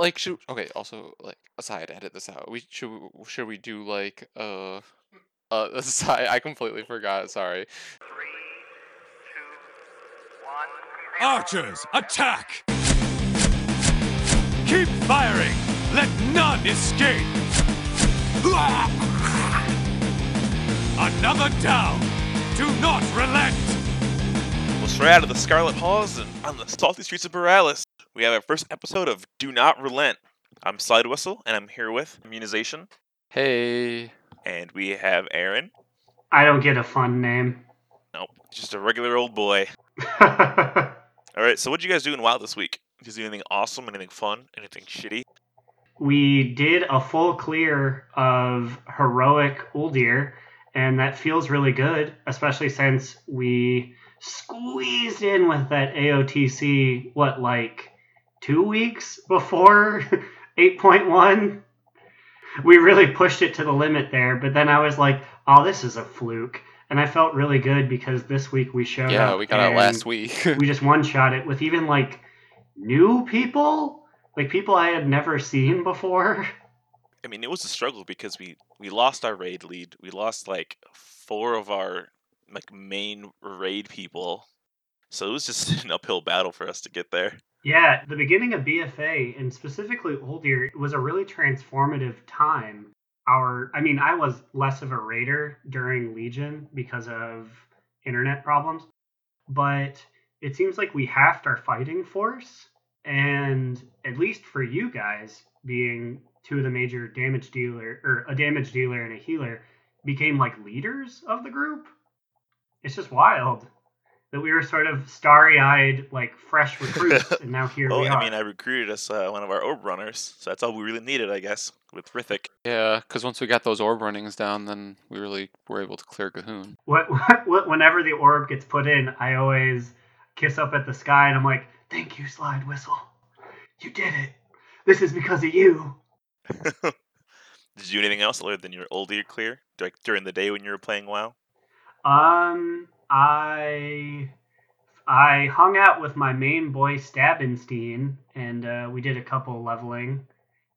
like should okay. Also, like aside, edit this out. We should should we do like uh uh aside? I completely forgot. Sorry. Archers, attack! Keep firing! Let none escape! Another down! Do not relent! Well, straight out of the Scarlet Halls and on the salty streets of Boralus, we have our first episode of Do Not Relent. I'm Slide Whistle, and I'm here with Immunization, Hey. and we have Aaron. I don't get a fun name. Nope, just a regular old boy. All right, so what did you guys do in WoW this week? Did you do anything awesome, anything fun, anything shitty? We did a full clear of heroic Uldir, and that feels really good, especially since we squeezed in with that AOTC, what, like two weeks before 8.1? We really pushed it to the limit there, but then I was like, oh, this is a fluke. And I felt really good because this week we showed Yeah, up we got out last week. we just one shot it with even like new people, like people I had never seen before. I mean, it was a struggle because we we lost our raid lead. We lost like four of our like main raid people, so it was just an uphill battle for us to get there. Yeah, the beginning of BFA and specifically Uldir was a really transformative time. Our, I mean, I was less of a raider during Legion because of internet problems, but it seems like we halved our fighting force, and at least for you guys, being two of the major damage dealer or a damage dealer and a healer, became like leaders of the group. It's just wild that we were sort of starry-eyed, like fresh recruits, and now here Well, we are. I mean, I recruited us uh, one of our orb runners, so that's all we really needed, I guess, with Rithik. yeah, because once we got those orb runnings down, then we really were able to clear G'huun. What, what, whenever the orb gets put in, I always kiss up at the sky and I'm like, "Thank you, Slide Whistle. You did it. This is because of you." Did you do anything else other than your Uldir clear, like during the day when you were playing WoW? Um, I I hung out with my main boy Stabbenstein, and uh, we did a couple leveling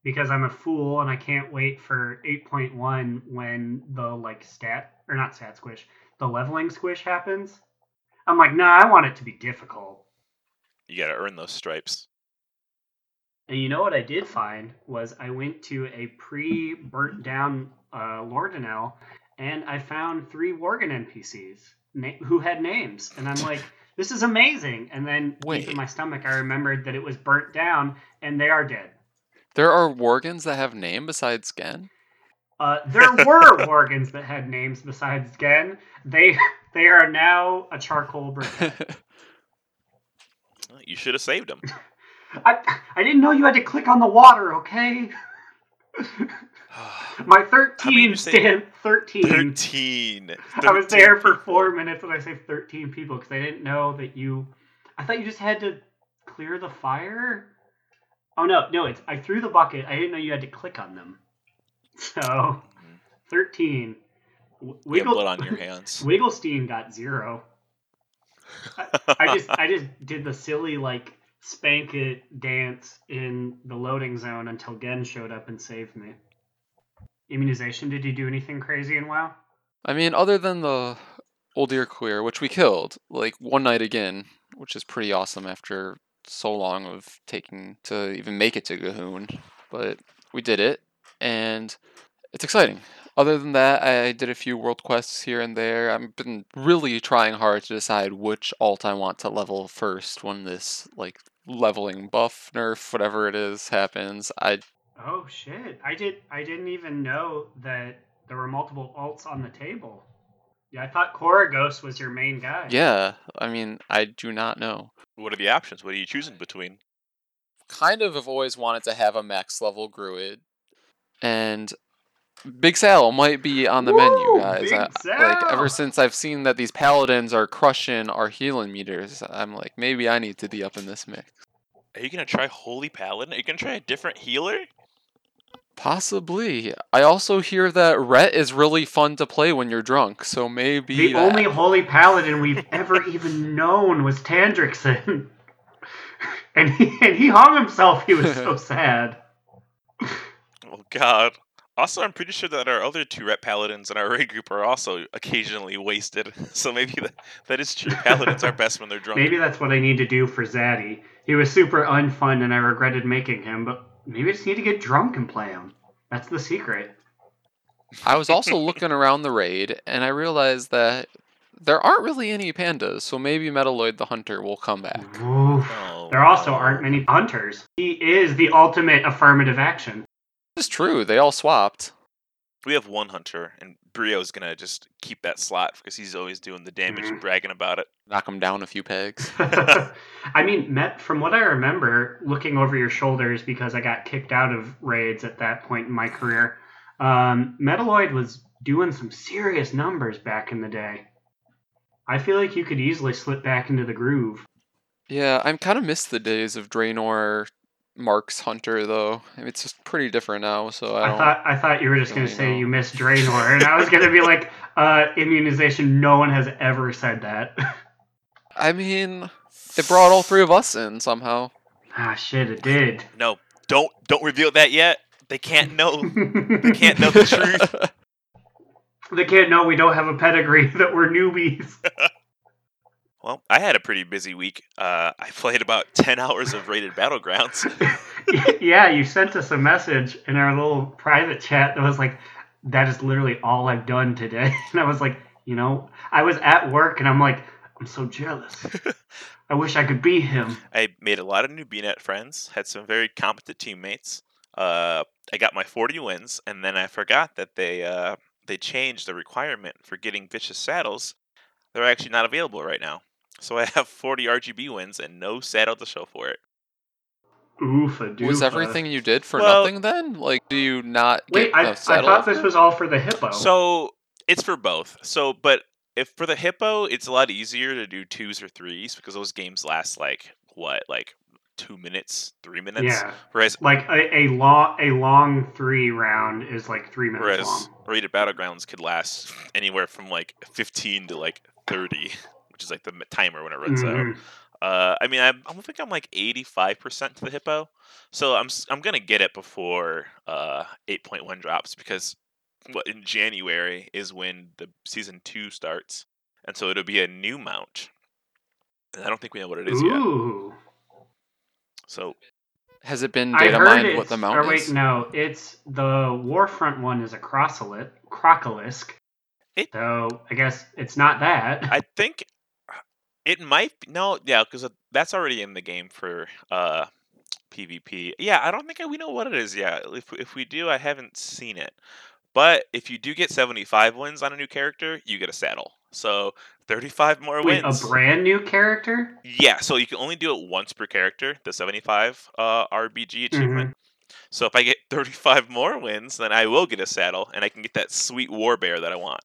because I'm a fool and I can't wait for 8.1 when the like stat or not stat squish, the leveling squish happens. I'm like, nah, I want it to be difficult. You gotta earn those stripes. And you know what I did find was I went to a pre burnt down uh, Lor'danel and I found three Worgen NPCs na- who had names. And I'm like, this is amazing. And then deep in my stomach, I remembered that it was burnt down and they are dead. There are Worgens that have name besides Genn. Uh, there were Worgens that had names besides Genn. They they are now a charcoal briquette. You should have saved them. I I didn't know you had to click on the water. Okay. My How many you 13 stand 13. Thirteen. I was there for four minutes and I saved 13 people because I didn't know that you. I thought you just had to clear the fire. Oh no, no! It's I threw the bucket. I didn't know you had to click on them. So, mm-hmm. 13. W- You have Wiggle, blood on your hands. Wigglestein got zero. I just I just did the silly like spank it dance in the loading zone until Genn showed up and saved me. Immunization? Did you do anything crazy in WoW? I mean, other than the Uldir clear, which we killed like one night again, which is pretty awesome after so long of taking to even make it to G'huun, but we did it, and it's exciting. Other than that, I did a few world quests here and there. I've been really trying hard to decide which alt I want to level first when this like leveling buff nerf whatever it is happens. I Oh shit! I did. I didn't even know that there were multiple alts on the table. Yeah, I thought Koragos was your main guy. yeah, I mean, I do not know. What are the options? What are you choosing between? kind of have always wanted to have a max level Druid, and Big Sal might be on the Woo, menu, guys. Big I- like ever since I've seen that these paladins are crushing our healing meters, I'm like, maybe I need to be up in this mix. Are you gonna try Holy Paladin? Are you gonna try a different healer? Possibly. I also hear that Ret is really fun to play when you're drunk, so maybe The that. only holy paladin we've ever even known was Tandrixon. and he and he hung himself. He was so sad. Oh God. Also, I'm pretty sure that our other two Ret paladins in our raid group are also occasionally wasted. So maybe that, that is true. Paladins are best when they're drunk. Maybe that's what I need to do for Zaddy. He was super unfun, and I regretted making him. But maybe I just need to get drunk and play him. That's the secret. I was also looking around the raid, and I realized that there aren't really any pandas, so maybe Metaloid the Hunter will come back. Oof. Oh, There also aren't many hunters. He is the ultimate affirmative action. It's true, they all swapped. We have one hunter, and Brio's gonna just keep that slot because he's always doing the damage and Mhm. bragging about it. Knock him down a few pegs. I mean, Met, from what I remember, looking over your shoulders because I got kicked out of raids at that point in my career, um, Metaloid was doing some serious numbers back in the day. I feel like you could easily slip back into the groove. Yeah, I'm kind of missed the days of Draenor Mark's Hunter, though. I mean, it's just pretty different now, so I I, thought I thought you were just going to say know. you miss Draenor, and I was going to be like, uh, immunization. No one has ever said that. I mean, it brought all three of us in somehow. ah, shit, it did. No, don't don't reveal that yet. They can't know. they can't know the truth. They can't know we don't have a pedigree, that we're newbies. Well, I had a pretty busy week. Uh, I played about ten hours of rated battlegrounds. yeah, you sent us a message in our little private chat that was like, that is literally all I've done today. And I was like, you know, I was at work and I'm like, I'm so jealous. I wish I could be him. I made a lot of new BNet friends. Had some very competent teammates. Uh, I got my 40 wins, and then I forgot that they uh, they changed the requirement for getting vicious saddles. They're actually not available right now. So I have 40 RGB wins and no saddle to show for it. Oofa. Was everything you did for Well- nothing then? Like, do you not Wait, I, the I saddle thought this was all for the hippo. So it's for both. So, but if for the hippo, it's a lot easier to do twos or threes because those games last like what, like two minutes, three minutes. yeah, Whereas like a, a long a long three round is like three minutes Whereas long. rated battlegrounds could last anywhere from like 15 to like 30, which is like the timer when it runs out. Mhm. Uh, I mean, I, I think I'm like 85% to the hippo, so I'm s- I'm gonna get it before uh 8.1 drops because what in January is when the season two starts, and so it'll be a new mount. And I don't think we know what it is yet. So Has it been data heard mined it's, what the mount or wait, is? no, it's the Warfront one is a crocolisk. Crocolisk. It- so I guess it's not that. I think it might be, no, yeah, because that's already in the game for uh PvP. Yeah, I don't think we know what it is yet. If if we do, I haven't seen it. But if you do get 75 wins on a new character, you get a saddle. So 35 more Wait, wins. a brand new character? yeah, so you can only do it once per character, the 75 uh, RBG achievement. So if I get 35 more wins, then I will get a saddle, and I can get that sweet war bear that I want.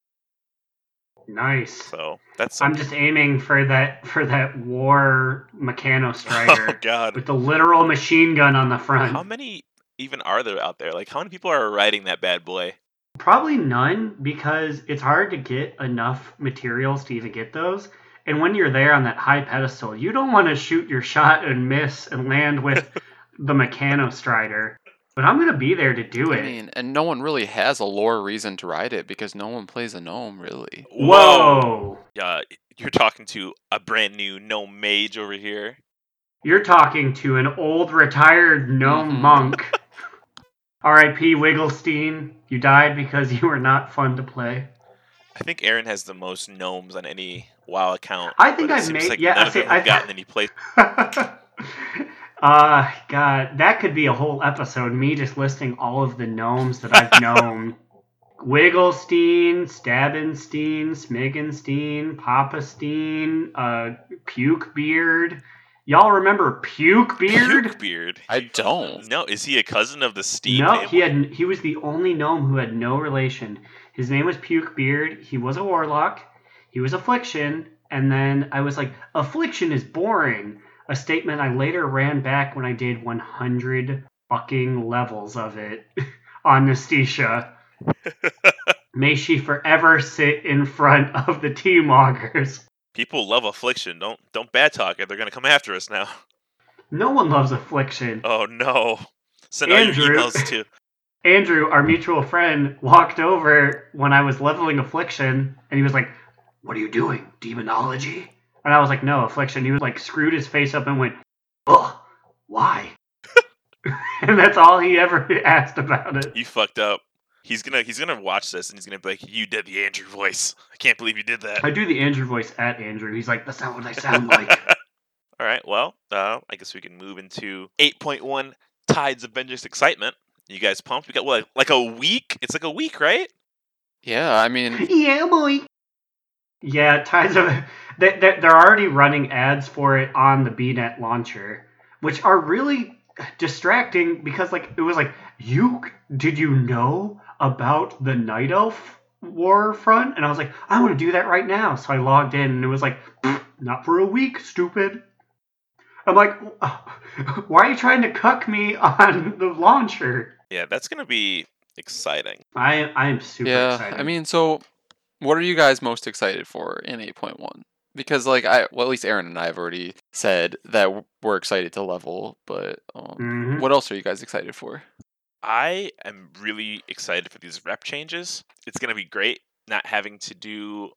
Nice. So that's I'm just aiming for that for that war mechano Oh strider God! with the literal machine gun on the front. How many even are there out there? Like, how many people are riding that bad boy? Probably none because it's hard to get enough materials to even get those. And when you're there on that high pedestal, you don't want to shoot your shot and miss and land with the Mechano Strider. But I'm gonna be there to do I it. mean, and no one really has a lore reason to ride it because no one plays a gnome, really. Whoa! Uh, you're talking to a brand new no mage over here. You're talking to an old retired gnome Mhm. monk. R.I.P. Wigglestein. You died because you were not fun to play. I think Aaron has the most gnomes on any WoW account. I think but it I've seems made- like yeah, none I of see- them have I've- gotten any play. uh God, that could be a whole episode. Me just listing all of the gnomes that I've known. Wigglestein, Stabbenstein, Smiggenstein, Papastein, uh, Puke Beard. Y'all remember Puke Beard? Puke beard. I don't. No, is he a cousin of the Steve? No, family? he had he was the only gnome who had no relation. His name was Puke Beard. He was a warlock. He was affliction, and then I was like, affliction is boring. A statement I later ran back when I did 100 fucking levels of it on Nastisha. May she forever sit in front of the team augers. People love affliction. Don't don't bad talk it. They're gonna come after us now. No one loves affliction. Oh no. Send all your Andrew. emails to. Andrew, our mutual friend, walked over when I was leveling affliction, and he was like, "What are you doing, demonology?" And I was like, "No, affliction." He was like, screwed his face up and went, "Ugh, why?" and that's all he ever asked about it. You fucked up. He's gonna he's gonna watch this and he's gonna be like, "You did the Andrew voice. I can't believe you did that." I do the Andrew voice at Andrew. He's like, "That's not what I sound like." All right. Well, uh, I guess we can move into 8.1 Tides of Vengeance excitement. You guys pumped? We got what, like a week? It's like a week, right? Yeah, I mean, yeah, boy. Yeah, Tides of they, they- they're already running ads for it on the BNet launcher, which are really distracting because like it was like you did you know about the Night Elf war front? And I was like, I want to do that right now. So I logged in and it was like, not for a week, stupid. I'm like, why are you trying to cuck me on the launcher? Yeah, that's gonna be exciting. I I am super yeah, excited. I mean, so what are you guys most excited for in 8.1? Because like I, well, at least Aaron and I have already said that we're excited to level, but um, Mhm. what else are you guys excited for? I am really excited for these rep changes. It's gonna be great not having to do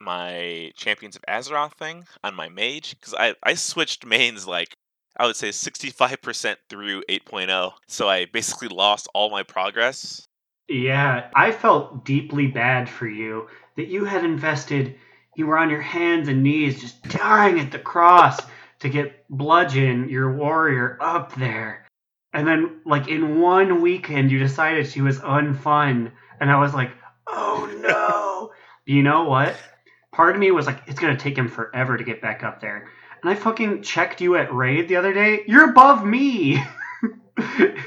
my Champions of Azeroth thing on my mage because I I switched mains like I would say 65% through 8.0, so I basically lost all my progress. Yeah, I felt deeply bad for you that you had invested, you were on your hands and knees just dying at the cross to get Bludgeon, your warrior, up there. And then, like, in one weekend, you decided she was unfun. And I was like, oh no. you know what? Part of me was like, it's going to take him forever to get back up there. And I fucking checked you at Raid the other day. You're above me.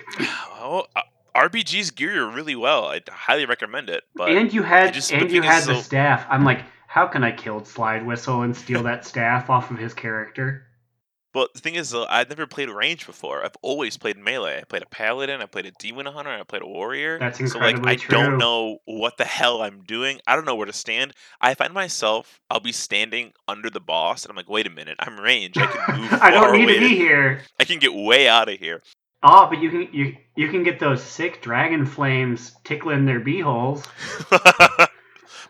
Oh, uh, RBG's gear really well. I highly recommend it. But and you had just- and you had the so- staff. I'm like, how can I kill Slide Whistle and steal that staff off of his character? But the thing is, though, I've never played range before. I've always played melee. I played a paladin, I played a demon hunter, I played a warrior. That's so like, I true. don't know what the hell I'm doing. I don't know where to stand. I find myself, I'll be standing under the boss, and I'm like, wait a minute, I'm range. I can move. I don't need away to be here. I can get way out of here. Oh, but you can you you can get those sick dragon flames tickling their beeholes.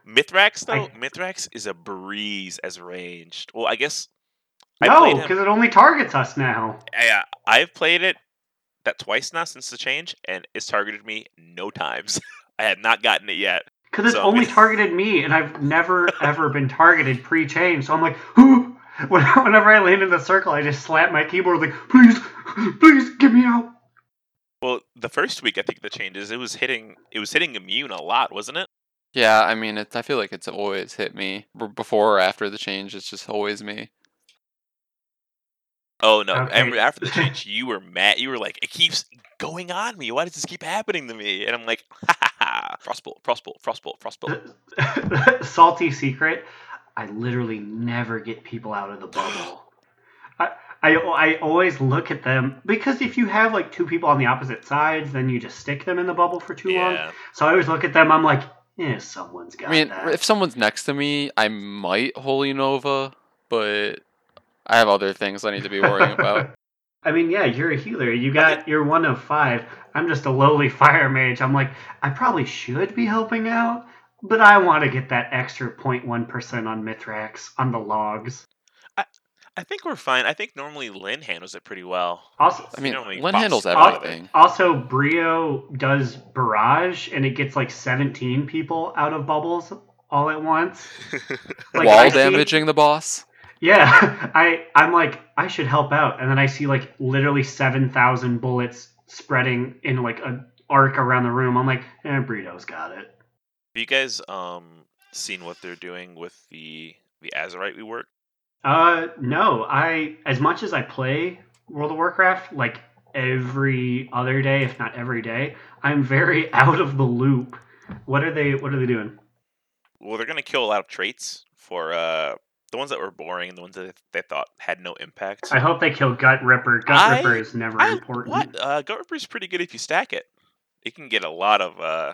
Mythrax though, I- Mythrax is a breeze as ranged. Well, I guess I No, because it only targets us now. I, I've played it that twice now since the change, and it's targeted me no times. I have not gotten it yet. Because it's So, I only mean- targeted me, and I've never ever been targeted pre-change. So I'm like, who? Whenever I land in the circle, I just slap my keyboard like, please, please get me out. Well, the first week I think the changes it was hitting it was hitting immune a lot, wasn't it? Yeah, I mean, it's, I feel like it's always hit me before or after the change. It's just always me. Oh no! Okay. I after the change, you were mad. You were like, "It keeps going on me. Why does this keep happening to me?" And I'm like, "Ha ha ha! Frostbolt, frostbolt, frostbolt, frostbolt." salty secret i literally never get people out of the bubble I, I i always look at them because if you have like two people on the opposite sides then you just stick them in the bubble for too long Yeah. so i always look at them i'm like yeah someone's got I mean, that if someone's next to me, I might Holy Nova, but I have other things I need to be worrying about. I mean, yeah, you're a healer. You got you're one of five. I'm just a lowly fire mage. I'm like, I probably should be helping out, but I want to get that extra 0.1 percent on Mythrax on the logs. I think we're fine. I think normally Lynn handles it pretty well. Also, I mean, You Lynn boss- handles boss- everything. Also, Brio does barrage, and it gets like 17 people out of bubbles all at once. Like, I While see- damaging the boss. Yeah, I I'm like I should help out, and then I see like literally 7,000 bullets spreading in like a arc around the room. I'm like, eh, Brito's got it. Have you guys um seen what they're doing with the the Azerite we work? Uh, no, I as much as I play World of Warcraft, like every other day, if not every day, I'm very out of the loop. What are they? What are they doing? Well, they're gonna kill a lot of traits for uh the ones that were boring and the ones that they thought had no impact. I hope they kill Gut Ripper. Gut I- Ripper is never I- important. What? Uh, Gut Ripper's pretty good if you stack it. It can get a lot of. uh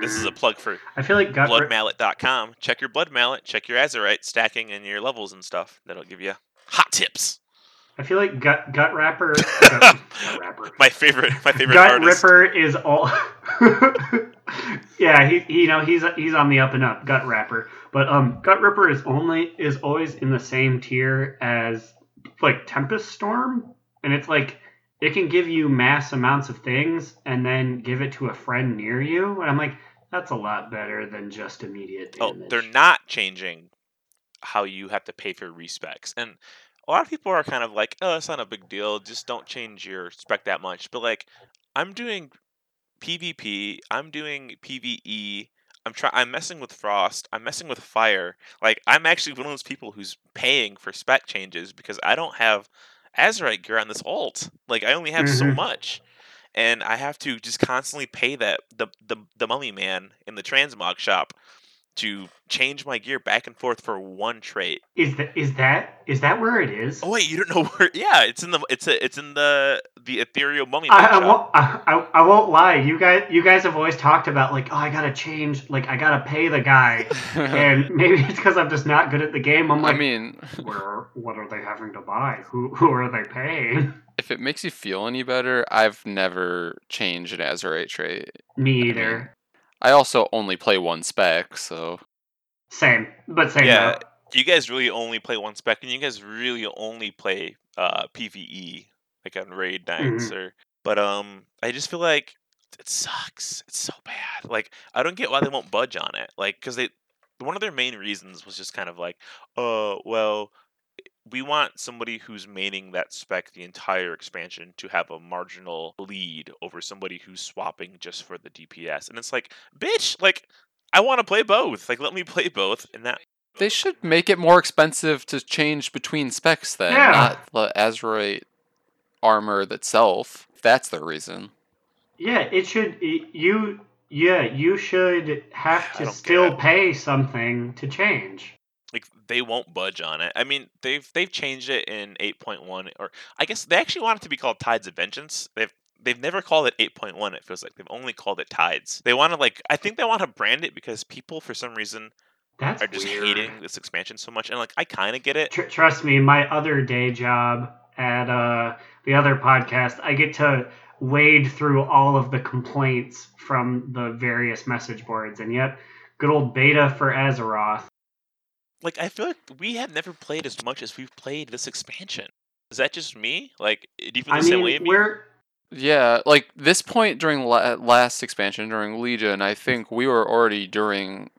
This is a plug for I feel like Ripper. bloodmallet.com. Check your blood mallet, check your Azerite stacking and your levels and stuff. That'll give you hot tips. I feel like gut gut rapper. gut, gut rapper. my favorite, my favorite Gut artist. Ripper is all. yeah, he, he you know he's he's on the up and up. Gut Rapper, but um, Gut Ripper is only is always in the same tier as like Tempest Storm, and it's like it can give you mass amounts of things and then give it to a friend near you, and I'm like that's a lot better than just immediate Oh, they're not changing how you have to pay for respecs. And a lot of people are kind of like, oh, it's not a big deal. Just don't change your spec that much. But like, I'm doing PvP. I'm doing PvE. I'm try. I'm messing with frost. I'm messing with fire. Like, I'm actually one of those people who's paying for spec changes because I don't have Azerite gear on this alt. Like, I only have so Mhm. much. And I have to just constantly pay that the the, the mummy man in the transmog shop to change my gear back and forth for one trait. Is that is that is that where it is? Oh wait, you don't know where? Yeah, it's in the it's a, it's in the the ethereal mummy I, I won't. I, I, I won't lie. You guys, you guys have always talked about like, oh, I gotta change. Like, I gotta pay the guy, and maybe it's because I'm just not good at the game. I'm like I mean, where, what are they having to buy? Who, who are they paying? if it makes you feel any better, I've never changed an Azerite trait. Me mean, either. I also only play one spec, so Same, but same. Yeah. though. You guys really only play one spec, and you guys really only play uh PVE like on raid nights or. But um, I just feel like it sucks. It's so bad. Like I don't get why they won't budge on it. Like because they one of their main reasons was just kind of like, oh well, we want somebody who's maining that spec the entire expansion to have a marginal lead over somebody who's swapping just for the DPS. And it's like, bitch, like I want to play both. Like let me play both. And that they should make it more expensive to change between specs then, Yeah. not the Azerite armor itself. If that's the reason. Yeah, it should. it- You, yeah, you should have to still pay something to change. They won't budge on it. I mean, they've they've changed it in 8.1 or I guess they actually want it to be called Tides of Vengeance. They've they've never called it 8.1 it feels like. They've only called it Tides. They want to like I think they want to brand it because people for some reason That's are just weird. hating this expansion so much and like I kind of get it. Tr- trust me, my other day job at uh, the other podcast, I get to wade through all of the complaints from the various message boards, and yet good old Battle for Azeroth. Like I feel like we have never played as much as we've played this expansion. Is that just me? Like do you feel the I same way? mean, me? we're Yeah, like this point during la- last expansion during Legion, I think we were already during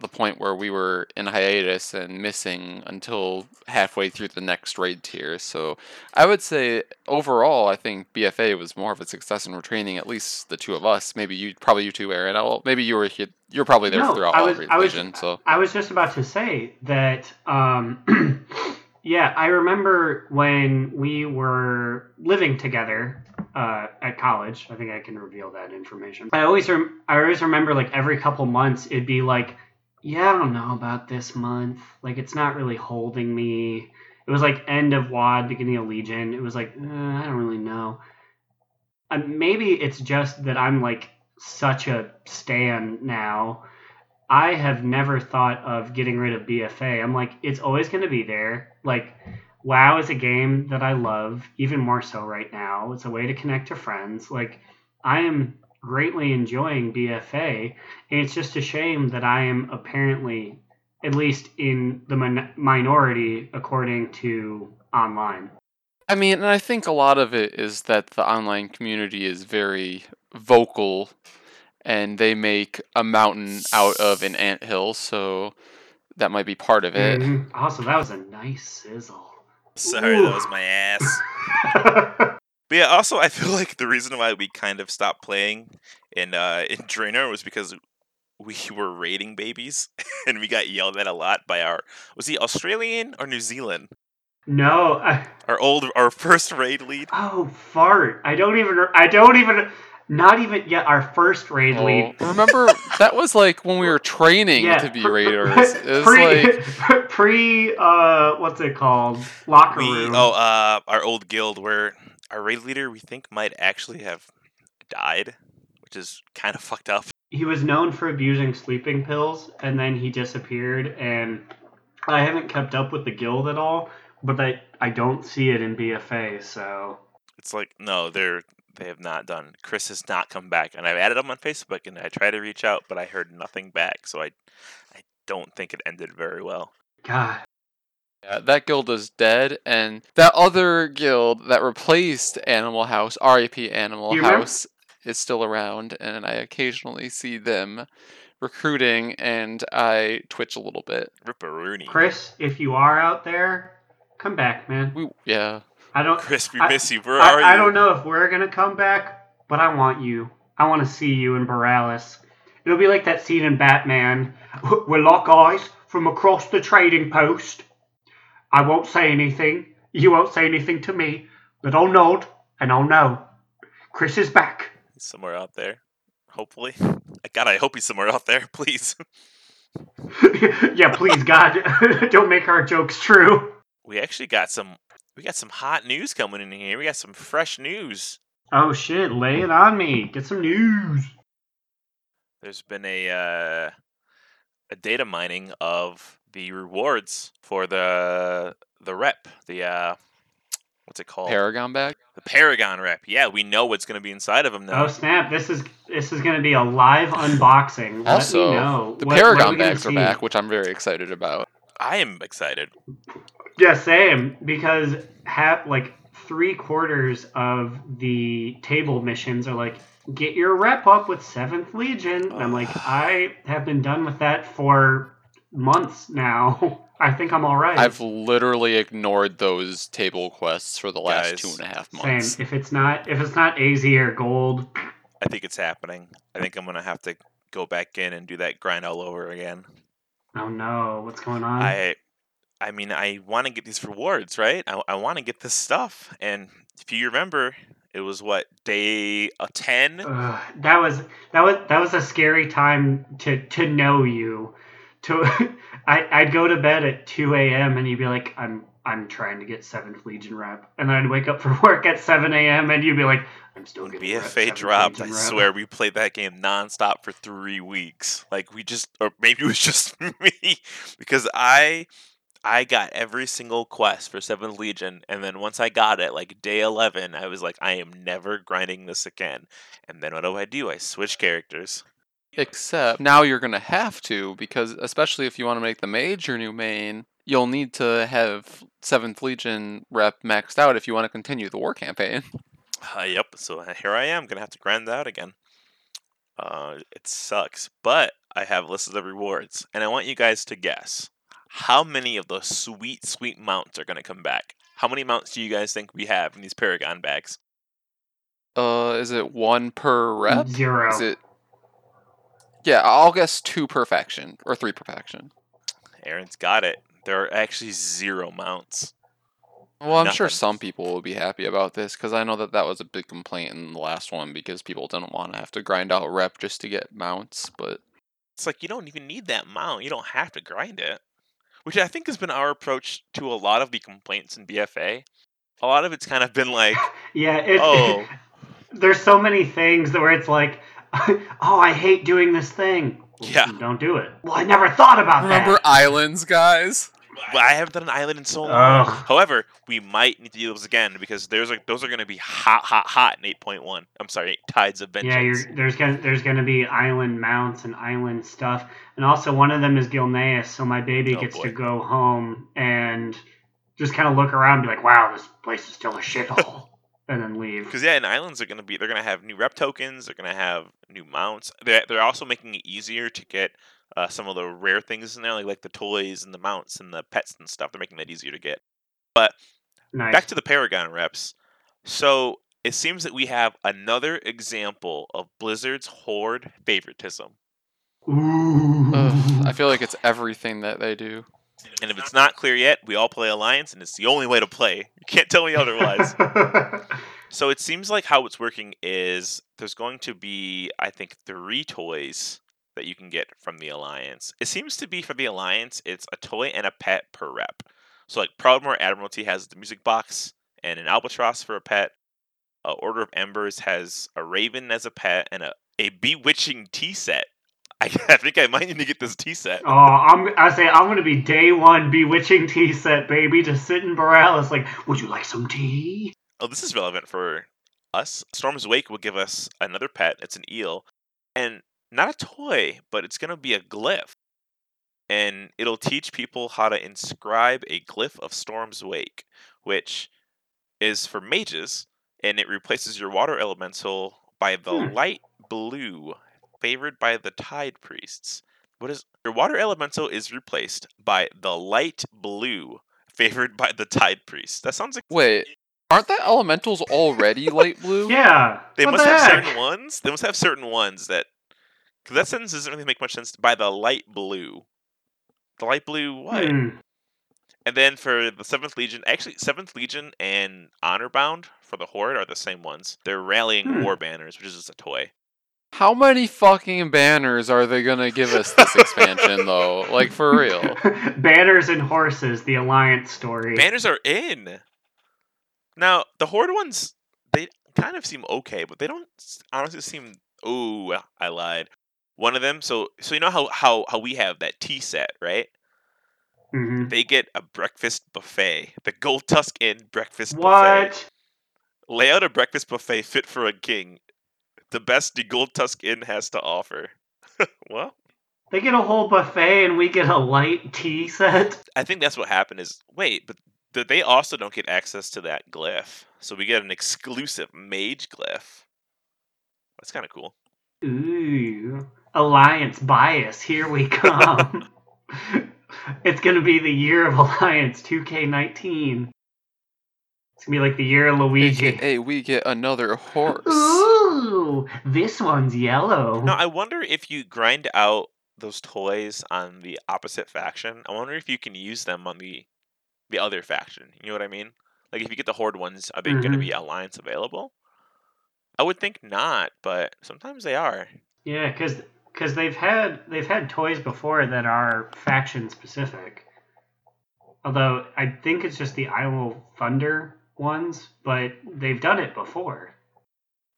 the point where we were in hiatus and missing until halfway through the next raid tier. So I would say overall, I think BFA was more of a success in retraining at least the two of us. Maybe you, probably you two, Aaron. Well, maybe you were. You're probably there No, throughout I all was- of I was- So I was just about to say that, um, yeah, I remember when we were living together uh, at college. I think I can reveal that information. I always, rem- I always remember like every couple months, it'd be like, yeah, I don't know about this month. Like, it's not really holding me. It was like end of WoD, beginning of Legion. It was like, uh, I don't really know. Uh, maybe it's just that I'm like such a stan now. I have never thought of getting rid of BFA. I'm like, it's always going to be there. Like, WoW is a game that I love, even more so right now. It's a way to connect to friends. Like, I am greatly enjoying BFA, and it's just a shame that I am apparently, at least in the min- minority, according to online. I mean, and I think a lot of it is that the online community is very vocal and they make a mountain out of an anthill, so that might be part of it. Mhm. Also, that was a nice sizzle. Sorry, that was my ass. But yeah, also I feel like the reason why we kind of stopped playing in uh in Draenor was because we were raiding babies and we got yelled at a lot by our was he Australian or New Zealand? no, I, Our old our first raid lead. Oh, fart! I don't even. I don't even. Not even yet. Our first raid Oh, lead. remember that was like when we were training Yeah, to be pre- raiders. It was pre, like pre. Uh, what's it called? Locker We room. oh uh our old guild where our raid leader we think might actually have died, which is kind of fucked up. He was known for abusing sleeping pills, and then he disappeared. And I haven't kept up with the guild at all. but I I don't see it in BFA. So It's like no, they're they have not done. Chris has not come back, and I've added him on Facebook, and I tried to reach out, but I heard nothing back. So I, I don't think it ended very well. God, Yeah, that guild is dead, and that other guild that replaced Animal House, RAP Animal You remember- House, is still around, and I occasionally see them recruiting, and I twitch a little bit. Ripperoonie. Chris, if you are out there, come back, man. We, yeah, I don't. Chris, we I- miss you. Where are you? I, I don't know if we're gonna come back, but I want you. I want to see you in Boralus. It'll be like that scene in Batman. We're lock eyes from across the trading post. I won't say anything. You won't say anything to me, but I'll nod and I'll know. Chris is back. He's somewhere out there. Hopefully. God, I hope he's somewhere out there. Please. yeah, please God, don't make our jokes true. We actually got some. We got some hot news coming in here. We got some fresh news. Oh shit, lay it on me. Get some news. There's been a uh, a data mining of the rewards for the the rep. The uh, what's it called? Paragon bag. the Paragon rep. Yeah, we know what's going to be inside of them now. Oh snap! This is this is gonna be a live unboxing. Let Also, me know. the What- what are Paragon we bags are see? back, which I'm very excited about. I am excited. Yeah, same. Because have like three quarters of the table missions are like get your rep up with Seventh Legion. And I'm like, I have been done with that for months now. I think I'm all right. I've literally ignored those table quests for the last Guys, two and a half same. months. If it's not if it's not AZ or gold, I think it's happening. I think I'm going to have to go back in and do that grind all over again. oh no, what's going on? I I mean, I want to get these rewards, right? I, I want to get this stuff. And if you remember, it was what day uh, 10? Ugh, that was that was that was a scary time to to know you. To I I'd go to bed at two a.m. and you'd be like, I'm I'm trying to get Seventh Legion rep, and then I'd wake up for work at seven a.m. and you'd be like, I'm still getting BFA dropped, I rep." swear we played that game nonstop for three weeks. Like we just, or maybe it was just me, because I, I got every single quest for Seventh Legion, and then once I got it, like day eleven, I was like, I am never grinding this again. And then what do I do? I switch characters. Except now you're gonna have to because especially if you want to make the mage your new main, you'll need to have Seventh Legion rep maxed out if you want to continue the war campaign. Uh, yep. So here I am, gonna have to grind that out again. Uh, it sucks, but I have lists of rewards, and I want you guys to guess how many of those sweet, sweet mounts are gonna come back. How many mounts do you guys think we have in these Paragon bags? Uh, is it one per rep? Zero. Is it? Yeah, I'll guess two perfection or three perfection. Aaron's got it. There are actually zero mounts. Well, I'm sure some people will be happy about this because I know that that was a big complaint in the last one because people didn't want to have to grind out rep just to get mounts. But It's like you don't even need that mount. You don't have to grind it. Which I think has been our approach to a lot of the complaints in BFA. A lot of it's kind of been like, yeah. It, Oh. there's so many things where it's like, oh, I hate doing this thing. Yeah. Don't do it. Well, I never thought about remember that. Remember islands, guys? Well, I haven't done an island in so long. Ugh. However, we might need to do those again because there's like those are going to be hot, hot, hot in 8.1. I'm sorry, Tides of Vengeance. Yeah, you're, there's gonna there's gonna be island mounts and island stuff, and also one of them is Gilneas, so my baby Oh, gets boy. to go home and just kind of look around, and be like, "Wow, this place is still a shithole," and then leave. Because yeah, and islands are going to be they're going to have new rep tokens. They're going to have new mounts. They're they're also making it easier to get uh, some of the rare things in there, like like the toys and the mounts and the pets and stuff. They're making that easier to get. Nice. Back to the Paragon reps. So it seems that we have another example of Blizzard's horde favoritism. Ooh. Ugh, I feel like it's everything that they do. And if it's not clear yet, we all play Alliance, and it's the only way to play. You can't tell me otherwise. So it seems like how it's working is there's going to be, I think, three toys that you can get from the Alliance. It seems to be for the Alliance, it's a toy and a pet per rep. So like Proudmoore Admiralty has the music box and an albatross for a pet. Uh, Order of Embers has a raven as a pet and a, a bewitching tea set. I, think I might need to get this tea set. Oh, I'm I say I'm gonna be day one bewitching tea set, baby, to sit in Boralus like, would you like some tea? Oh, this is relevant for us. Storm's Wake will give us another pet. It's an eel, and not a toy, but it's gonna be a glyph, and it'll teach people how to inscribe a glyph of Storm's Wake, which is for mages, and it replaces your water elemental by the Hmm. light blue, favored by the Tide Priests. What is your water elemental is replaced by the light blue, favored by the Tide Priests. That sounds like Wait, aren't the elementals already light blue? Yeah. They what must the have heck? certain ones. They must have certain ones that. Because that sentence doesn't really make much sense. By the light blue. The light blue what? Hmm. And then for the Seventh Legion, actually, Seventh Legion and Honor Bound for the Horde are the same ones. They're rallying Hmm. war banners, which is just a toy. How many fucking banners are they gonna give us this expansion though? Like for real? Banners and horses, the alliance story. Banners are in. Now the Horde ones, they kind of seem okay, but they don't honestly seem. Oh, I lied. One of them. So, so you know how how how we have that tea set, right? Mhm. they get a breakfast buffet. The Gold Tusk Inn breakfast buffet. What? Lay out a breakfast buffet fit for a king. The best the Gold Tusk Inn has to offer. well, They get a whole buffet and we get a light tea set. I think that's what happened is wait, but th- they also don't get access to that glyph. So we get an exclusive mage glyph. That's kind of cool. Ooh, alliance bias. Here we come. it's gonna be the year of alliance 2K19. It's gonna be like the year of Luigi. Hey, we get another horse. Ooh, this one's yellow. Now I wonder if you grind out those toys on the opposite faction. I wonder if you can use them on the the other faction. You know what I mean? Like if you get the horde ones, are they going to mm-hmm. be alliance available? I would think not, but sometimes they are. Yeah, because because they've had they've had toys before that are faction specific. Although I think it's just the Idle Thunder ones, but they've done it before.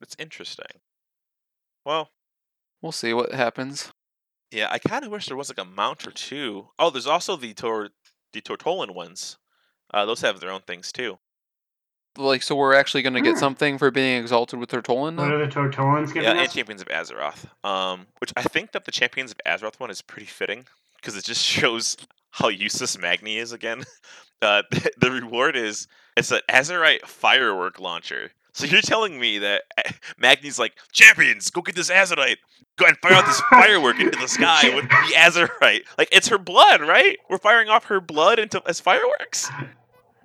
It's interesting. Well, We'll see what happens. yeah, I kind of wish there was like a mount or two. Oh, there's also the tor the Tortolan ones. Uh, those have their own things too. Like, so we're actually gonna get Hmm. something for being exalted with Tortolan What now? are the Tortolans giving Yeah, and us? Champions of Azeroth. Um, which I think that the Champions of Azeroth one is pretty fitting because it just shows how useless Magni is again. Uh, the, the reward is it's an Azerite firework launcher. So you're telling me that Magni's like champions, go get this azerite, go and fire out this firework into the sky with the azerite. Like it's her blood, right? We're firing off her blood into as fireworks.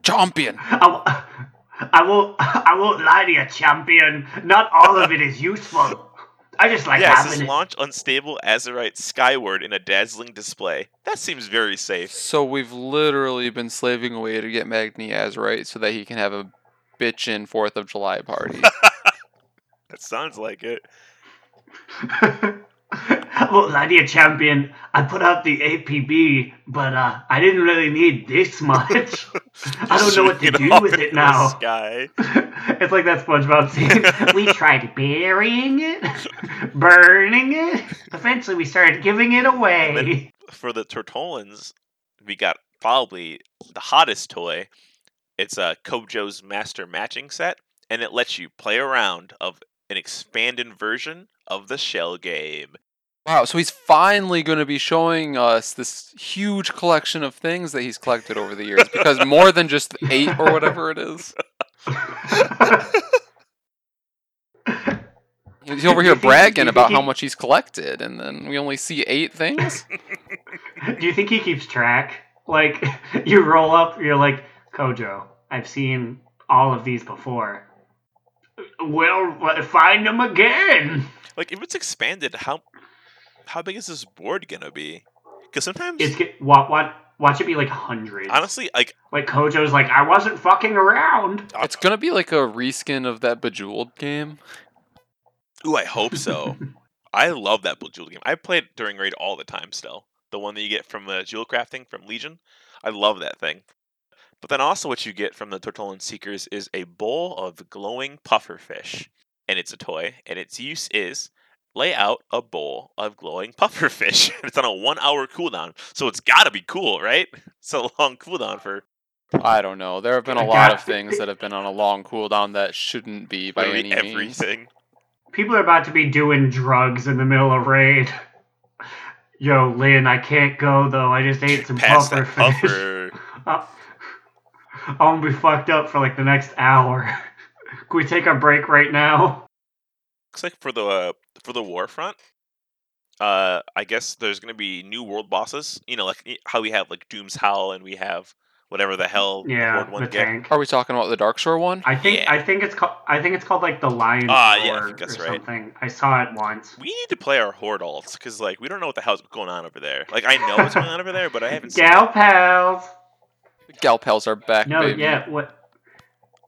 Champion. I, w- I won't. I won't lie to you, champion. Not all of it is useful. I just like yeah, it having says it. launch unstable azerite skyward in a dazzling display. That seems very safe. So we've literally been slaving away to get Magni azerite so that he can have a bitchin' Fourth of July party. That sounds like it. well, won't lie to you, champion. I put out the APB, but uh, I didn't really need this much. I don't know what to do with it now. Sky. it's like that SpongeBob scene. we tried burying it, burning it. Eventually, we started giving it away. For the Tortolans, we got probably the hottest toy. It's a Kojo's Master Matching Set, and it lets you play around of an expanded version of the shell game. wow, so he's finally gonna be showing us this huge collection of things that he's collected over the years. Because more than just eight or whatever it is. He's over here you think- bragging you about think how much he's collected, and then we only see eight things. Do you think he keeps track? Like, you roll up, you're like, Kojo, I've seen all of these before. Well, wha- find them again. Like if it's expanded, how how big is this board gonna be? Because sometimes, It's get, what, what, watch it be like hundreds. honestly, like Like, Kojo's like, I wasn't fucking around. It's gonna be like a reskin of that Bejeweled game. Ooh, I hope so. I love that Bejeweled game. I played during raid all the time still. The one that you get from uh, jewel crafting from Legion. I love that thing. But then also what you get from the Tortolan Seekers is a bowl of glowing puffer fish. And it's a toy. And its use is lay out a bowl of glowing pufferfish. it's on a one hour cooldown, so it's got to be cool, right? It's a long cooldown for I don't know. There have been a lot of things that have been on a long cooldown that shouldn't be by literally any means. People are about to be doing drugs in the middle of raid. Yo, Lynn, I can't go though. I just ate some Pass puffer fish. puffer. Uh, I'm gonna be fucked up for like the next hour. Can we take a break right now? Looks like for the uh, for the war front, uh, I guess there's gonna be new world bosses. You know, like how we have like Doom's Howl and we have whatever the hell Yeah, Horde the ones get. tank. Are we talking about the Dark Shore one? I think Yeah. I think it's called I think it's called like the Lion Ah, yeah, I think that's or right. something. I saw it once. We need to play our Horde alts because like we don't know what the hell's going on over there. Like I know what's going on over there, but I haven't seen. Gal pals. Gal pals are back, No, baby. yeah. What?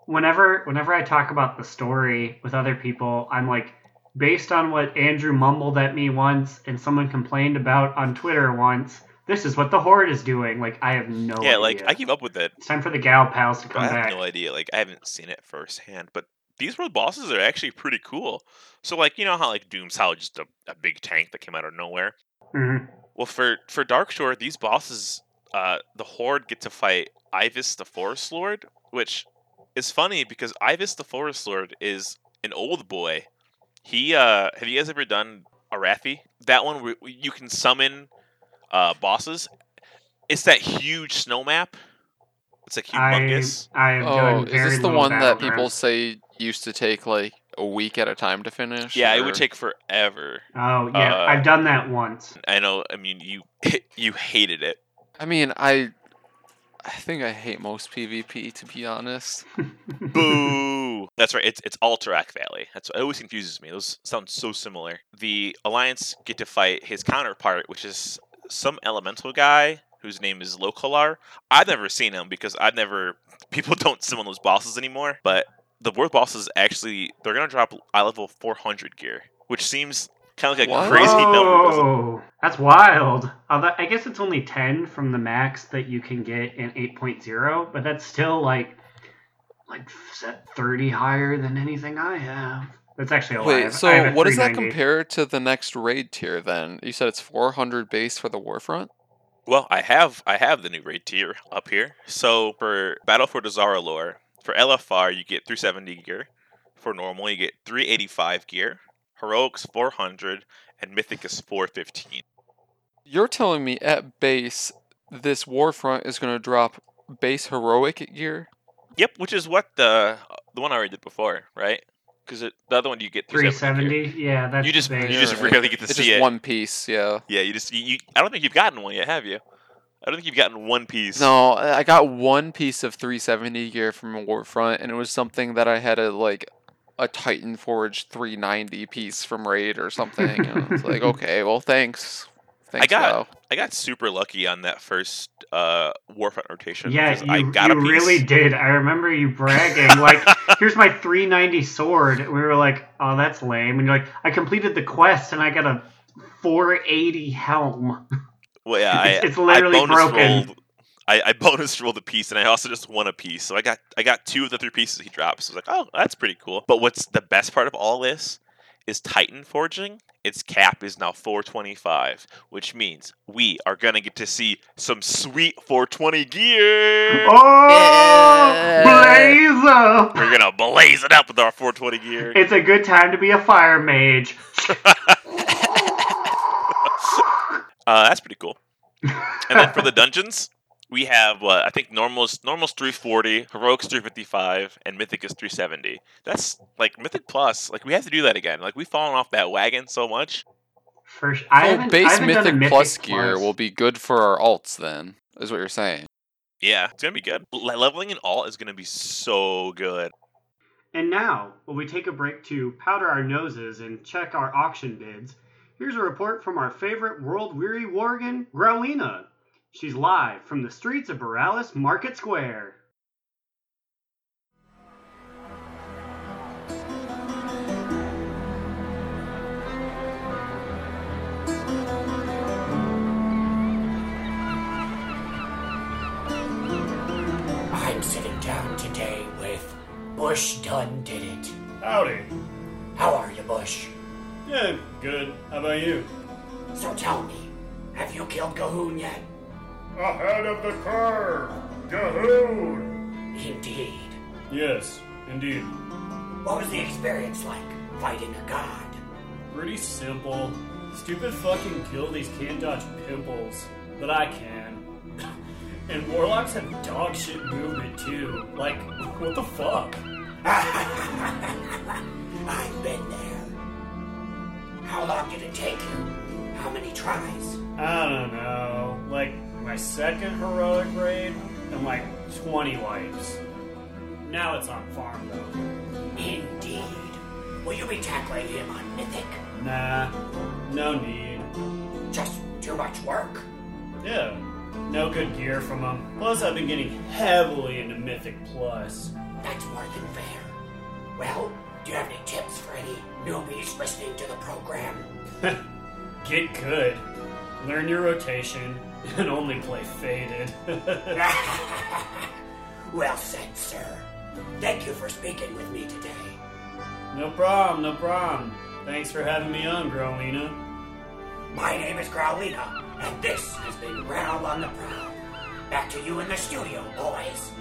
Whenever whenever I talk about the story with other people, I'm like, based on what Andrew mumbled at me once and someone complained about on Twitter once. This is what the horde is doing. Like I have no Yeah, idea. like I keep up with it, it's time for the gal pals to but come I have back. no idea. Like I haven't seen it firsthand, but these world bosses are actually pretty cool. So like you know how like Doom's Howl just a, a big tank that came out of nowhere. Mhm. Well, for for Dark Shore, these bosses, uh, the Horde get to fight Ivus the Forest Lord, which is funny because Ivus the Forest Lord is an old boy. He, uh, have you guys ever done Arathi? That one where you can summon uh, bosses. It's that huge snow map. It's like I humongous. I have Oh, done is this the one that Battlegrounds. people say used to take like a week at a time to finish? yeah, it would take forever. Oh yeah, uh, I've done that once. I know. I mean, you you hated it. I mean, I, I think I hate most PvP to be honest. Boo! That's right. It's it's Alterac Valley. That's it always confuses me. Those sound so similar. The Alliance get to fight his counterpart, which is some elemental guy whose name is Lokholar. I've never seen him because I've never. People don't summon those bosses anymore. But the world bosses actually they're gonna drop eye level 400 gear, which seems kind of like What? a crazy number. doesn't that's wild. Although, I guess it's only 10 from the max that you can get in 8.0, but that's still like like set 30 higher than anything I have. That's actually a lie. Wait, have- so what does that compare to the next raid tier then? You said it's 400 base for the Warfront? Well, I have I have the new raid tier up here. So for Battle for Dazar'alor, for LFR you get 370 gear. For normal you get 385 gear. Heroics 400 and Mythic is 415. You're telling me at base this Warfront is going to drop base heroic gear? Yep, which is what the uh, the one I already did before, right? Because the other one you get 370. Yeah, that's You just base. you just Alright. really get to It's see just it. one piece, yeah. Yeah, you just you, you. I don't think you've gotten one yet, have you? I don't think you've gotten one piece. No, I I got one piece of 370 gear from Warfront, and it was something that I had a like a Titan Forge 390 piece from Raid or something. and it's like, okay, well, thanks. Thanks, got- WoW. I got super lucky on that first uh, Warfront rotation. Yeah, you, I got you a piece. really did. I remember you bragging, like, here's my 390 sword. And we were like, oh, that's lame. And you're like, I completed the quest and I got a 480 helm. Well, yeah, I, It's- it's literally I bonus broken. rolled. I, I bonus rolled a piece, and I also just won a piece. So I got I got two of the three pieces he dropped. So I was like, oh, that's pretty cool. But what's the best part of all this is Titan forging. Its cap is now 425, which means we are gonna get to see some sweet 420 gear. Oh, Yeah. blaze up! We're gonna blaze it up with our 420 gear. It's a good time to be a fire mage. Uh, that's pretty cool. And then for the dungeons, we have what I think normal's normal's 340, heroic's 355, and mythic is 370. That's like mythic plus. Like we have to do that again. Like we've fallen off that wagon so much. First, I Well, haven't, I base haven't done a mythic, mythic plus gear will be good for our alts then, is what you're saying. Yeah, it's gonna be good. Le- leveling in all is gonna be so good. And now, while we take a break to powder our noses and check our auction bids, here's a report from our favorite world weary worgen, Growlina. She's live from the streets of Boralus Market Square. I'm sitting down today with Bush Done Did It. Howdy. How are you, Bush? Yeah, good. How about you? So tell me, have you killed G'huun yet? Ahead of the curve! G'huun! Indeed. Yes, indeed. What was the experience like fighting a god? Pretty simple. Stupid fucking guildies can't dodge pimples, but I can. and warlocks have dog shit movement too. Like, what the fuck? I've been there. How long did it take you? How many tries? I don't know. Like, my second heroic raid, and like 20 wipes. Now it's on farm though. Indeed. Will you be tackling him on Mythic? Nah, no need. Just too much work? Yeah, no good gear from them. Plus, I've been getting heavily into Mythic Plus. That's more than fair. Well, do you have any tips for any newbies listening to the program? Get good, learn your rotation, and only play Faded. well said, sir. Thank you for speaking with me today. no problem, no problem. Thanks for having me on, Growlina. My name is Growlina, and this has been Growl on the Prowl. Back to you in the studio, boys.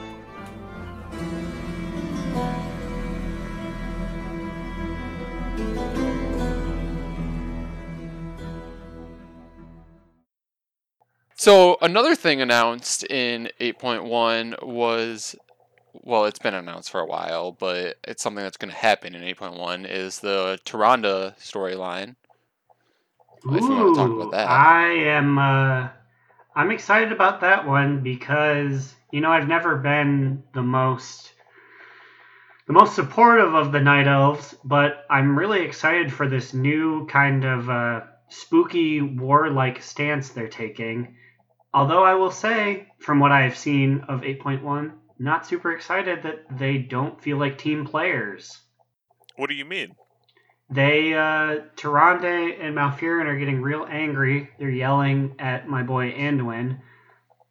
So another thing announced in 8.1 was well, it's been announced for a while, but it's something that's going to happen in 8.1 is the Tyrande storyline. If you wanna talk about that. I am. Uh, I'm excited about that one because you know I've never been the most the most supportive of the Night Elves, but I'm really excited for this new kind of uh, spooky warlike stance they're taking. Although I will say, from what I've seen of 8.1, not super excited that they don't feel like team players. What do you mean? They, uh, Tyrande and Malfurion are getting real angry. They're yelling at my boy Anduin.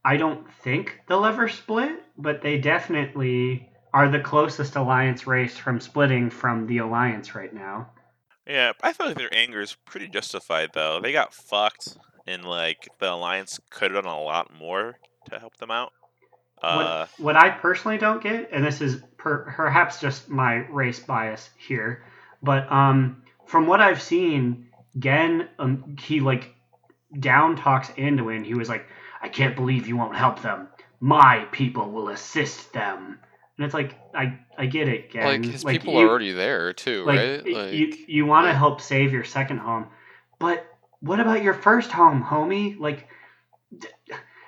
I don't think they'll ever split, but they definitely are the closest alliance race from splitting from the alliance right now. Yeah, I feel like their anger is pretty justified though. They got fucked, and like the alliance could have done a lot more to help them out. Uh, what, what I personally don't get, and this is per, perhaps just my race bias here, but um, from what I've seen, Genn, um, he like down talks Anduin. He was like, "I can't believe you won't help them. My people will assist them." And it's like, I I get it, Genn. Like his people you- are already there too, like, right? Like you you want to help save your second home, but what about your first home, homie? Like, d-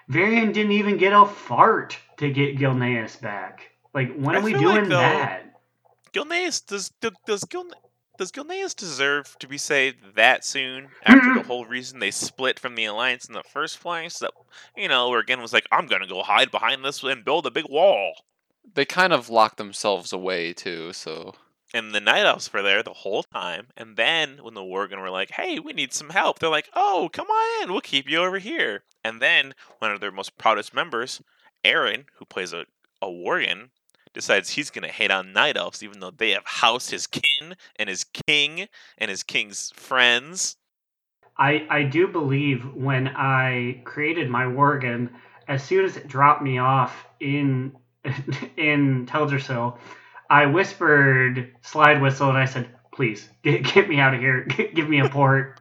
Varian didn't even get a fart to get Gilneas back. Like, when I are we feel like, doing though, that? Gilneas does do- does Gil does Gilneas deserve to be saved that soon after the mm-hmm. whole reason they split from the alliance in the first place? That you know, where again was like, I'm gonna go hide behind this and build a big wall. they kind of lock themselves away too. So And the night elves were there the whole time. And then when the Worgen were like, "Hey, we need some help," they're like, "Oh, come on in. We'll keep you over here." And then one of their most proudest members, Aaron, who plays a a Worgen, decides he's gonna hate on night elves, even though they have housed his kin and his king and his king's friends. I I do believe when I created my Worgen, as soon as it dropped me off in in Teldrassil, I whispered slide whistle and I said, "Please get, get me out of here. Give me a port."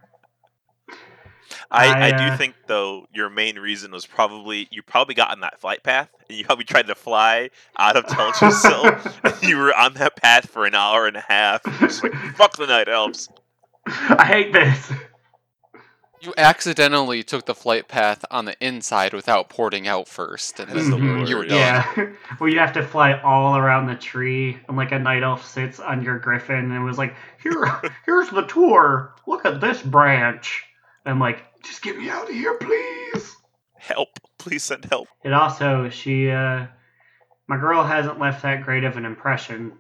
I, I, I, do uh, think though your main reason was probably you probably got on that flight path and you probably tried to fly out of and you were on that path for an hour and a half. Just like fuck the night elves. I hate this. You accidentally took the flight path on the inside without porting out first, and then the Mhm. word, you were yeah. done. Yeah, where you have to fly all around the tree, and like a night elf sits on your griffin, and it was like, "Here, here's the tour. Look at this branch." I'm like, "Just get me out of here, please." Help! Please send help. It also, she, uh, my girl hasn't left that great of an impression,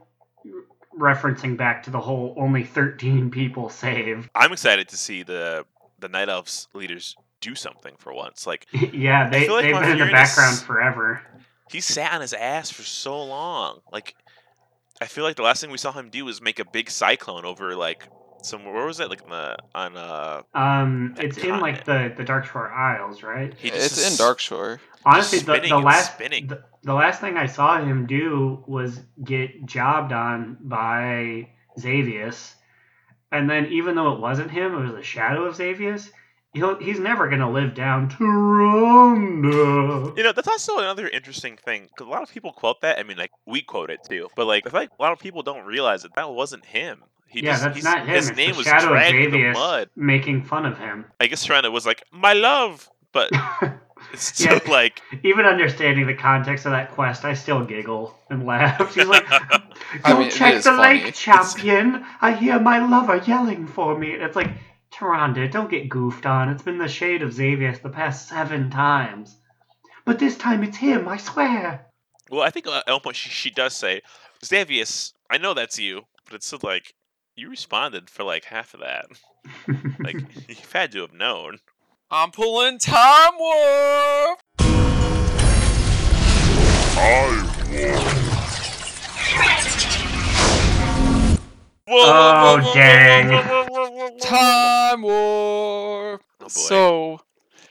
referencing back to the whole only 13 people saved. I'm excited to see the the night elves leaders do something for once. Like yeah, they, feel like they've been in the background is- forever. he sat on his ass for so long. Like I feel like the last thing we saw him do was make a big cyclone over like somewhere. Where was it Like on the on uh. Um, That it's in like the the Darkshore Isles, right? He just It's in is Darkshore. Honestly, the, the last spinning. the, the last thing I saw him do was get jobbed on by Xavius, and then even though it wasn't him, it was a shadow of Xavius. He'll, he's never gonna live down Tyrande. You know, that's also another interesting thing because a lot of people quote that. I mean, like we quote it too, but like I feel like a lot of people don't realize that that wasn't him. He yeah, just, that's not him. His it's name was shadow dragged in the mud. making fun of him. I guess Serena was like, "My love," but it's still Yeah. like, Even understanding the context of that quest, I still giggle and laugh. She's like, "Go I mean, check the funny. lake, champion. I hear my lover yelling for me." It's like, Tyrande, don't get goofed on. It's been the shade of Xavius the past seven times, but this time it's him. I swear. well, I think at one point she she does say, "Xavius, I know that's you," but it's still like you responded for like half of that. Like you've had to have known. I'm pulling time warp. Whoa, Oh, dang. Time warp. Oh. So,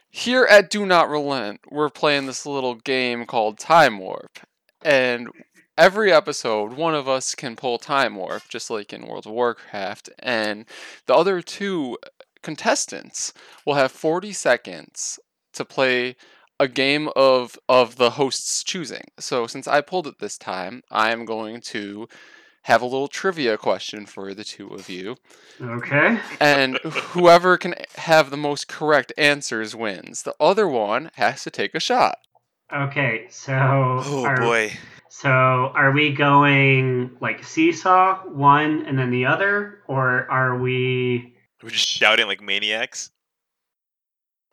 here at Do Not Relent, we're playing this little game called Time Warp. And every episode, one of us can pull Time Warp, just like in World of Warcraft. And the other two contestants will have 40 seconds to play a game of, of the host's choosing. So, since I pulled it this time, I am going to have a little trivia question for the two of you Okay. and whoever can have the most correct answers wins. The other one has to take a shot. Okay. So. Oh are, boy. So are we going like seesaw, one and then the other, or are we? We're just shouting like maniacs.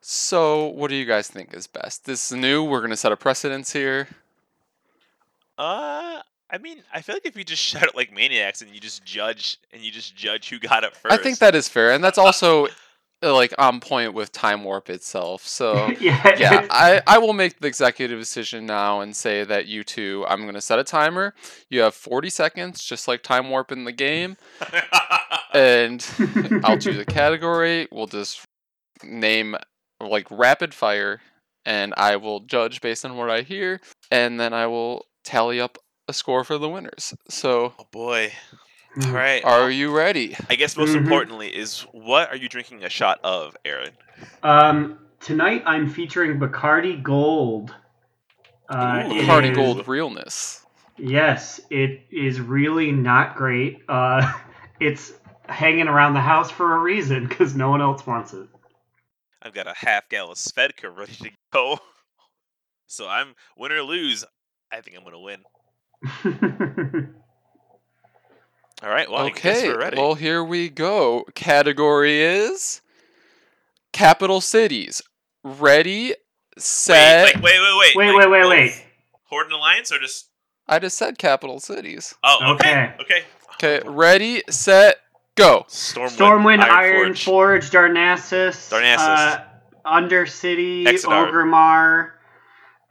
So, what do you guys think is best? This is new. We're gonna set a precedence here. Uh, I mean, I feel like if you just shout it like maniacs and you just judge and you just judge who got it first. I think that is fair, and that's also uh, like on point with time warp itself. So. yeah. Yeah, I, I will make the executive decision now and say that you two, I'm going to set a timer. You have 40 seconds, just like Time Warp in the game. And I'll choose a category. We'll just name like rapid fire, and I will judge based on what I hear, and then I will tally up a score for the winners. So, oh boy. Hmm. All right. are you ready? I guess most Mhm. importantly is what are you drinking a shot of, Aaron? Um, tonight I'm featuring Bacardi Gold. Uh, Ooh. it Party is- Gold realness. Yes, it is really not great. Uh, it's hanging around the house for a reason because no one else wants it. I've got a half gallon of Svedka ready to go. So I'm win or lose. I think I'm gonna win. All right. Well, I guess okay, we're ready. well, here we go. Category is capital cities. Ready, set. wait, wait, wait, wait, wait, like wait, wait, wait. Horde and Alliance or just? I just said capital cities. Oh, okay, Okay. okay. Okay, ready, set, go. Stormwind, Stormwind, Iron, Ironforge, Forge. Darnassus, Darnassus. uh, Undercity, Exodar. Orgrimmar,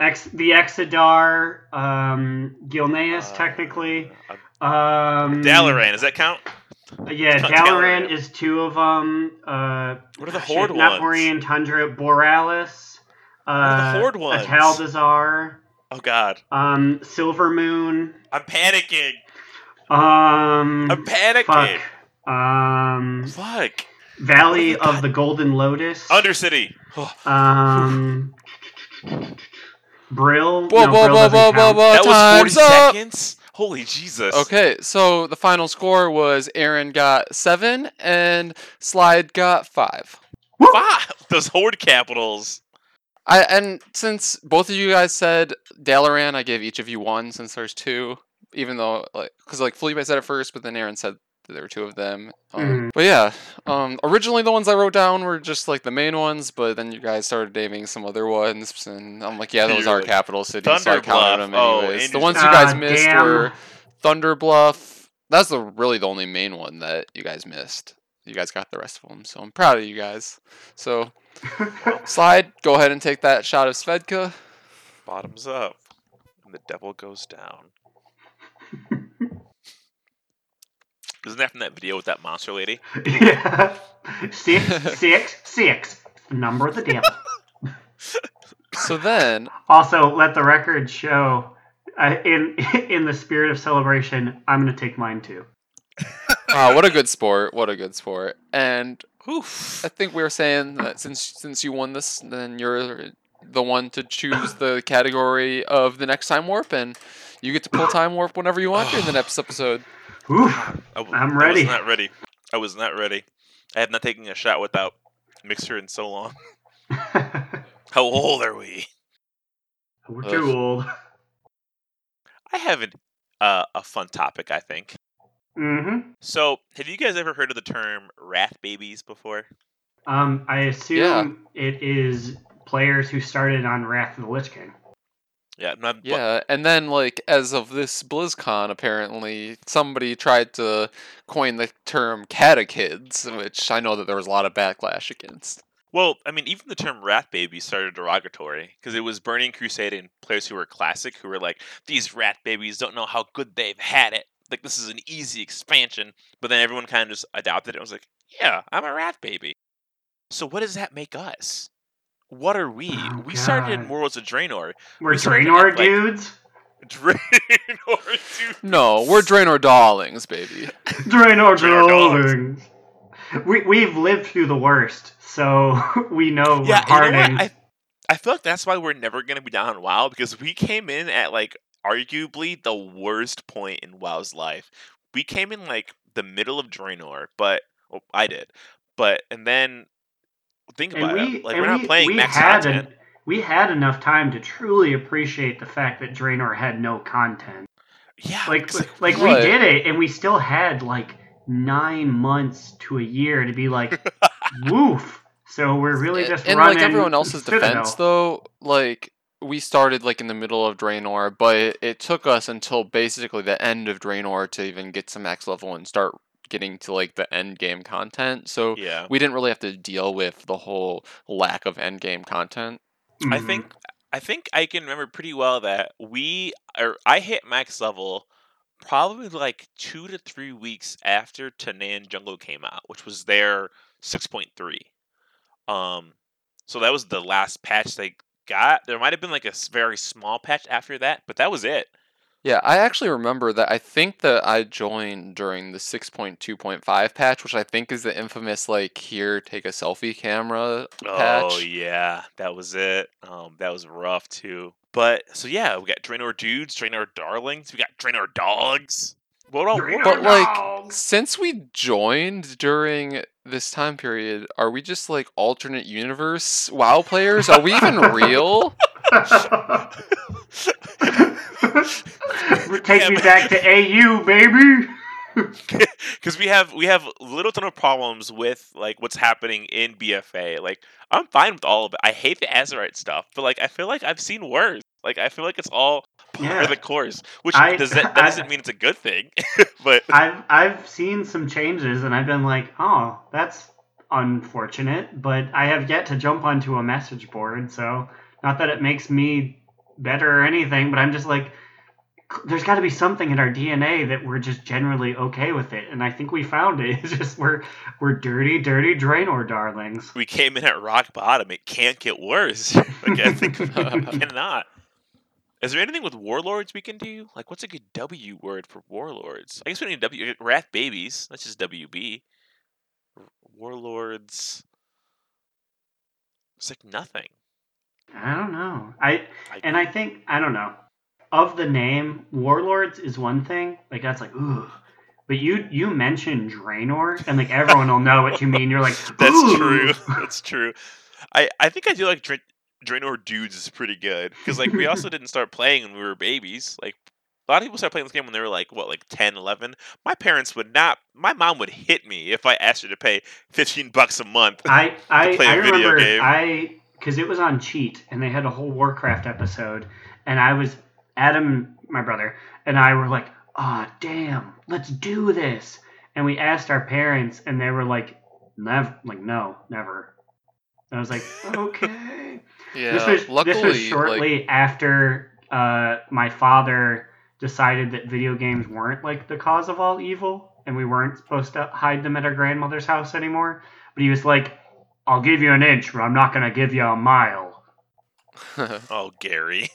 Ex- the Exodar, um, Gilneas, Uh, technically. uh, Um, Dalaran, does that count? Yeah, Dalaran Dalaran. is two of them. Uh, What are the shit, Horde Not ones? Borean Tundra, Boralus. Uh, are the Horde ones? Atal'Dazar, Oh God, um, Silvermoon. I'm panicking. Um, I'm panicking. fuck. Um, Fuck. Valley What the of the Golden Lotus. Undercity. Oh, Um, Brill. Whoa, no, whoa, Brill whoa, doesn't whoa, whoa, whoa, that was 40 time's up. seconds. Holy Jesus. Okay, so the final score was Aaron got seven and Slide got five. Five. Those Horde capitals. I and since both of you guys said Dalaran, I gave each of you one since there's two. Even though like because like Felipe said it first, but then Aaron said that there were two of them. Um, Mhm. But yeah, um, originally the ones I wrote down were just like the main ones, but then you guys started naming some other ones, and I'm like, yeah, those You're are capital cities, so I counted them Oh, anyways. and the ones you guys Ah, missed damn. were Thunder Bluff. That's the really the only main one that you guys missed. You guys got the rest of them, so I'm proud of you guys. So slide, go ahead and take that shot of Svedka. Bottoms up. And the devil goes down. Isn't that from that video with that monster lady? yeah. Six, six, six. Number of the devil. So then, Also, let the record show. Uh, in in the spirit of celebration, I'm gonna take mine too. wow, what a good sport! What a good sport! And Oof. I think we were saying that since since you won this, then you're the one to choose the category of the next time warp, and you get to pull time warp whenever you want during the next episode. Oof. I w- I'm I ready. was not ready. I was not ready. I have not taken a shot without Mixer in so long. How old are we? We're too old. I have an, uh, a fun topic, I think. Mm-hmm. So, have you guys ever heard of the term Wrath babies before? Um, I assume it is players who started on Wrath of the Lich King. Yeah, not, but- Yeah, and then like as of this BlizzCon, apparently somebody tried to coin the term catechids, which I know that there was a lot of backlash against. Well, I mean, even the term Wrath baby started derogatory because it was Burning Crusade and players who were classic who were like, these Wrath babies don't know how good they've had it. Like, this is an easy expansion. But then everyone kind of just adopted it and was like, yeah, I'm a Wrath baby. So, what does that make us? What are we? Oh, we started in God. Warlords of Draenor. We're We Draenor at, like- dudes. Draenor, dude. No, we're Draenor darlings, baby. Draenor Draenor darlings. We we've lived through the worst, so we know Yeah, we're you know what? I, I feel like that's why we're never going to be down in WoW because we came in at like arguably the worst point in WoW's life. We came in like the middle of Draenor, but well, I did. But and then think about we it. Like and we're not we, playing we max had content. en- we had enough time to truly appreciate the fact that Draenor had no content. yeah, Like like, like we did it, and we still had like nine months to a year to be like, woof. So we're really just and running like everyone else's defense, though, like we started like in the middle of Draenor, but it, it took us until basically the end of Draenor to even get to max level and start getting to like the end game content. So yeah. we didn't really have to deal with the whole lack of end game content. I Mhm. think I think I can remember pretty well that we or I hit max level probably like two to three weeks after Tanaan Jungle came out, which was their six point three. Um, so that was the last patch they got. There might have been like a very small patch after that, but that was it. Yeah, I actually remember that. I think that I joined during the 6.2.5 patch, which I think is the infamous like here take a selfie camera patch. Oh yeah, that was it. Um, that was rough too. But so yeah, we got Draenor dudes, Draenor darlings, we got Draenor dogs. What all? Draenor But like since we joined during this time period, are we just like alternate universe WoW players? Are we even real? Take Yeah, me back to AU, baby. because we have we have little ton of problems with like what's happening in BFA. Like I'm fine with all of it. I hate the Azerite stuff, but like I feel like I've seen worse. Like I feel like it's all part Yeah. of the course, which I- does that, that I- doesn't mean it's a good thing. but I've I've seen some changes and I've been like, oh, that's unfortunate, but I have yet to jump onto a message board, so not that it makes me better or anything, but I'm just like there's got to be something in our DNA that we're just generally okay with it, and I think we found it. It's just we're we're dirty, dirty Draenor darlings. we came in at rock bottom. It can't get worse. like I think it cannot. Is there anything with warlords we can do? Like, what's a good W word for warlords? I guess we need W. Wrath babies. That's just WB. Warlords. It's like nothing. I don't know. I I, and I think I don't know. Of the name, Warlords is one thing. Like that's like ooh. But you you mentioned Draenor, and like everyone will know what you mean. You're like, That's true. That's true. I, I think I do like Dra- Draenor Dudes is pretty good because like we also didn't start playing when we were babies. Like a lot of people started playing this game when they were like what like 10, 11. My parents would not. My mom would hit me if I asked her to pay fifteen bucks a month. I I, play a I video remember game. I because it was on Cheat, and they had a whole Warcraft episode, and I was Adam, my brother, and I were like, oh damn, let's do this. And we asked our parents, and they were like, never, like no, never. And I was like, okay. Yeah, this was luckily, this was like, shortly after uh, my father decided that video games weren't like the cause of all evil. and we weren't supposed to hide them at our grandmother's house anymore. But he was like, "I'll give you an inch, but I'm not gonna give you a mile." Oh, Gary.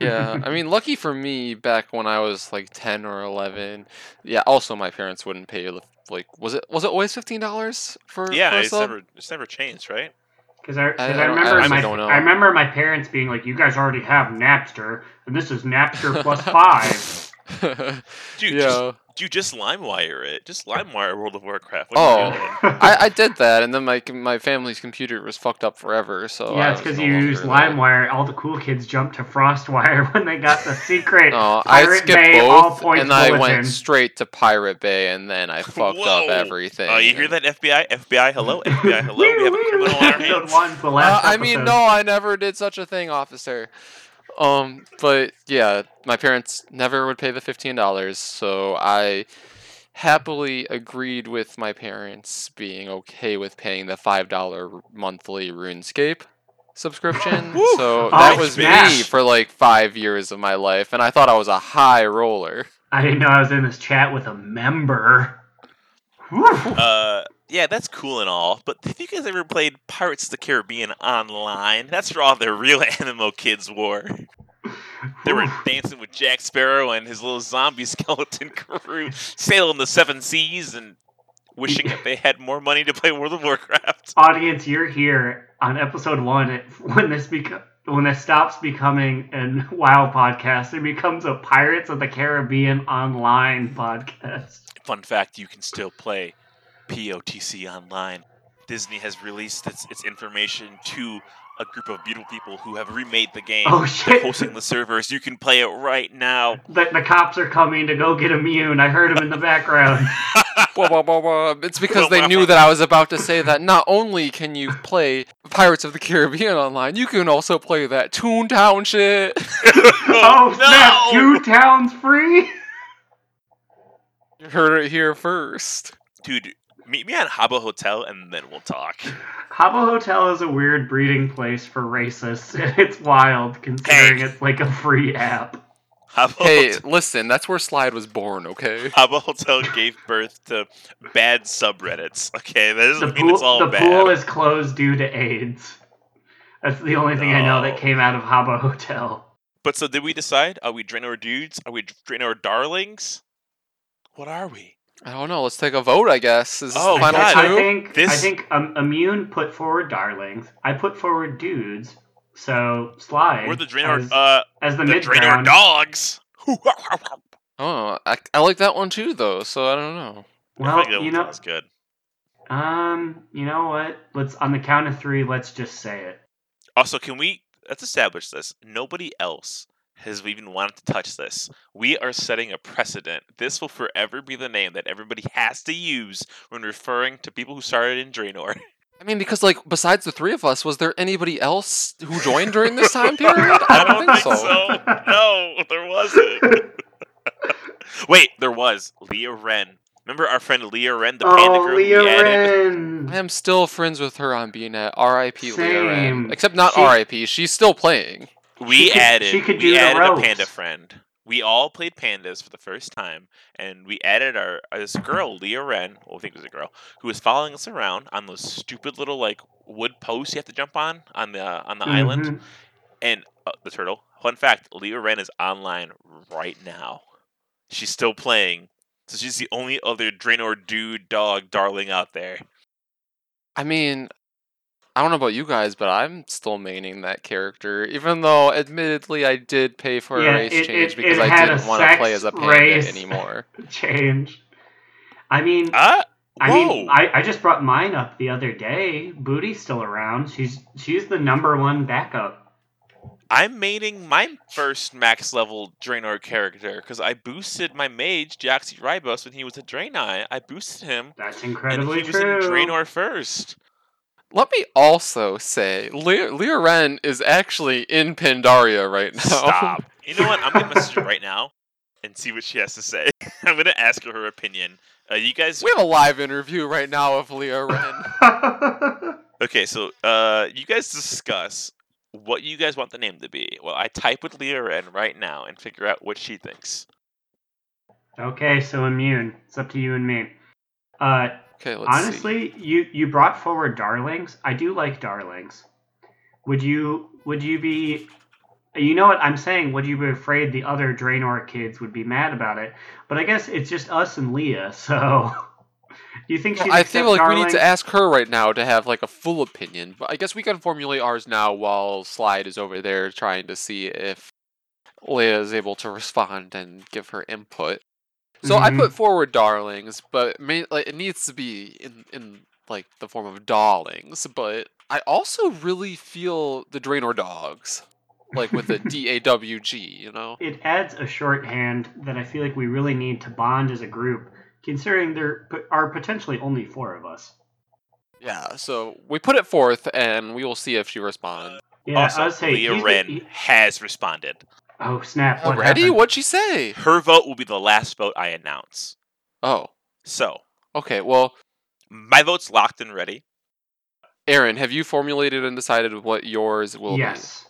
yeah, I mean, lucky for me, back when I was like ten or eleven, yeah. Also, my parents wouldn't pay the- like was it was it always fifteen dollars for Yeah, for it's sub? never it's never changed, right? Because I, 'cause I I, I remember actually my don't know. I remember my parents being like, "You guys already have Napster, and this is Napster plus five. Dude, yeah, just, dude, just LimeWire it. Just LimeWire World of Warcraft. What Oh. I, I did that, and then my my family's computer was fucked up forever. So yeah, I it's because no you longer use. LimeWire. All the cool kids jumped to FrostWire when they got the secret No, I skipped Bay all both, points and I went straight to Pirate Bay, and then I fucked up everything. Oh, you hear that, FBI? FBI, hello? FBI, hello? We have a criminal on our Episode hands. one's the Uh, last I mean, no, I never did such a thing, officer. Um, but yeah, my parents never would pay the fifteen dollars, so I happily agreed with my parents being okay with paying the five dollar monthly RuneScape subscription. Woo! so Oh, that was snap. me for like five years of my life, and I thought I was a high roller. I didn't know I was in this chat with a member. Uh, yeah, that's cool and all, but have you guys ever played Pirates of the Caribbean online? That's where all the real MMO kids were. They were dancing with Jack Sparrow and his little zombie skeleton crew, sailing the seven seas and wishing that they had more money to play World of Warcraft. Audience, you're here on episode one. When this becomes when this stops becoming a WoW podcast, it becomes a Pirates of the Caribbean online podcast. Fun fact: you can still play POTC online. Disney has released its, its information to a group of beautiful people who have remade the game. Oh They're shit! hosting the servers. You can play it right now. The, the cops are coming to go get immune. I heard them in the background. Wah, wah, wah, wah. It's because they knew that I was about to say that not only can you play Pirates of the Caribbean online, you can also play that Toontown shit. oh snap! no! Two towns free. You heard it here first. Dude, meet me at Habbo Hotel and then we'll talk. Habbo Hotel is a weird breeding place for racists. It's wild considering Hey. it's like a free app. Habbo, Hey, Hotel, listen, that's where Slide was born, okay? Habbo Hotel gave birth to bad subreddits. Okay, that doesn't The mean pool, it's all the bad. pool is closed due to AIDS. That's the only thing I know that came out of Habbo Hotel. But so did we decide? Are we Draenor dudes? Are we Draenor darlings? What are we? I don't know. Let's take a vote, I guess. Is this Oh, the final God. I two? think I think um, Immune put forward darlings. I put forward dudes. So slide We're the Draenor, as, uh, as the, the Draenor dogs. Oh, I, I like that one too, though. So I don't know. Well, you know, that's good. um, you know what? Let's on the count of three. Let's just say it. Also, can we let's establish this? Nobody else has even wanted to touch this. We are setting a precedent. This will forever be the name that everybody has to use when referring to people who started in Draenor. I mean, because like besides the three of us, was there anybody else who joined during this time period? I don't, think, so. No, there wasn't. Wait, there was Leah Wren. Remember our friend Leah Wren, the panda oh, girl Leah we added? Wren. I am still friends with her on BNet. R.I.P. Leah Same. Wren. Except not She- R.I.P. She's still playing. We She could- added she could we do the added a panda friend. We all played pandas for the first time, and we added our this girl, Leah Wren. Well, I think it was a girl who was following us around on those stupid little like wood posts you have to jump on on the on the island. Mhm. And uh, the turtle. Fun fact: Leah Wren is online right now. She's still playing, so she's the only other Draenor dude dog darling out there. I mean, I don't know about you guys, but I'm still maining that character, even though admittedly I did pay for a Yeah, race it- change it- because it I didn't want to play as a panda race. anymore. Change. I mean, Ah, I mean, I, I just brought mine up the other day. Booty's still around. She's she's the number one backup. I'm maining my first max level Draenor character because I boosted my mage Jaxi Ribos when he was a Draenei. I boosted him, That's and incredibly he was true. in Draenor first. Let me also say, Leah, Leah Wren is actually in Pandaria right now. Stop. You know what? I'm gonna message her right now and see what she has to say. I'm gonna ask her her opinion. Uh, you guys, we have a live interview right now of Leah Wren. okay? So, uh, you guys discuss what you guys want the name to be. Well, I type with Leah Wren right now and figure out what she thinks. Okay, so immune. It's up to you and me. Uh, Okay, let's see. honestly, you you brought forward darlings. I do like darlings. Would you would you be you know what I'm saying? Would you be afraid the other Draenor kids would be mad about it? But I guess it's just us and Leah, so do you think she'd I feel like we need to ask her right now to have like a full opinion, but I guess we can formulate ours now while Slide is over there trying to see if Leah is able to respond and give her input. So I Mhm. put forward darlings, but may, like, it needs to be in in like the form of darlings. But I also really feel the Draenor dogs, like with the D A W G, you know. it adds a shorthand that I feel like we really need to bond as a group, considering there are potentially only four of us. Yeah, so we put it forth, and we will see if she responds. Yeah, also, I would say Leah he's he- has responded. Oh snap! What Already? happened? What'd she say? Her vote will be the last vote I announce. Oh, So, okay. Well, my vote's locked and ready. Aaron, have you formulated and decided what yours will be? Yes.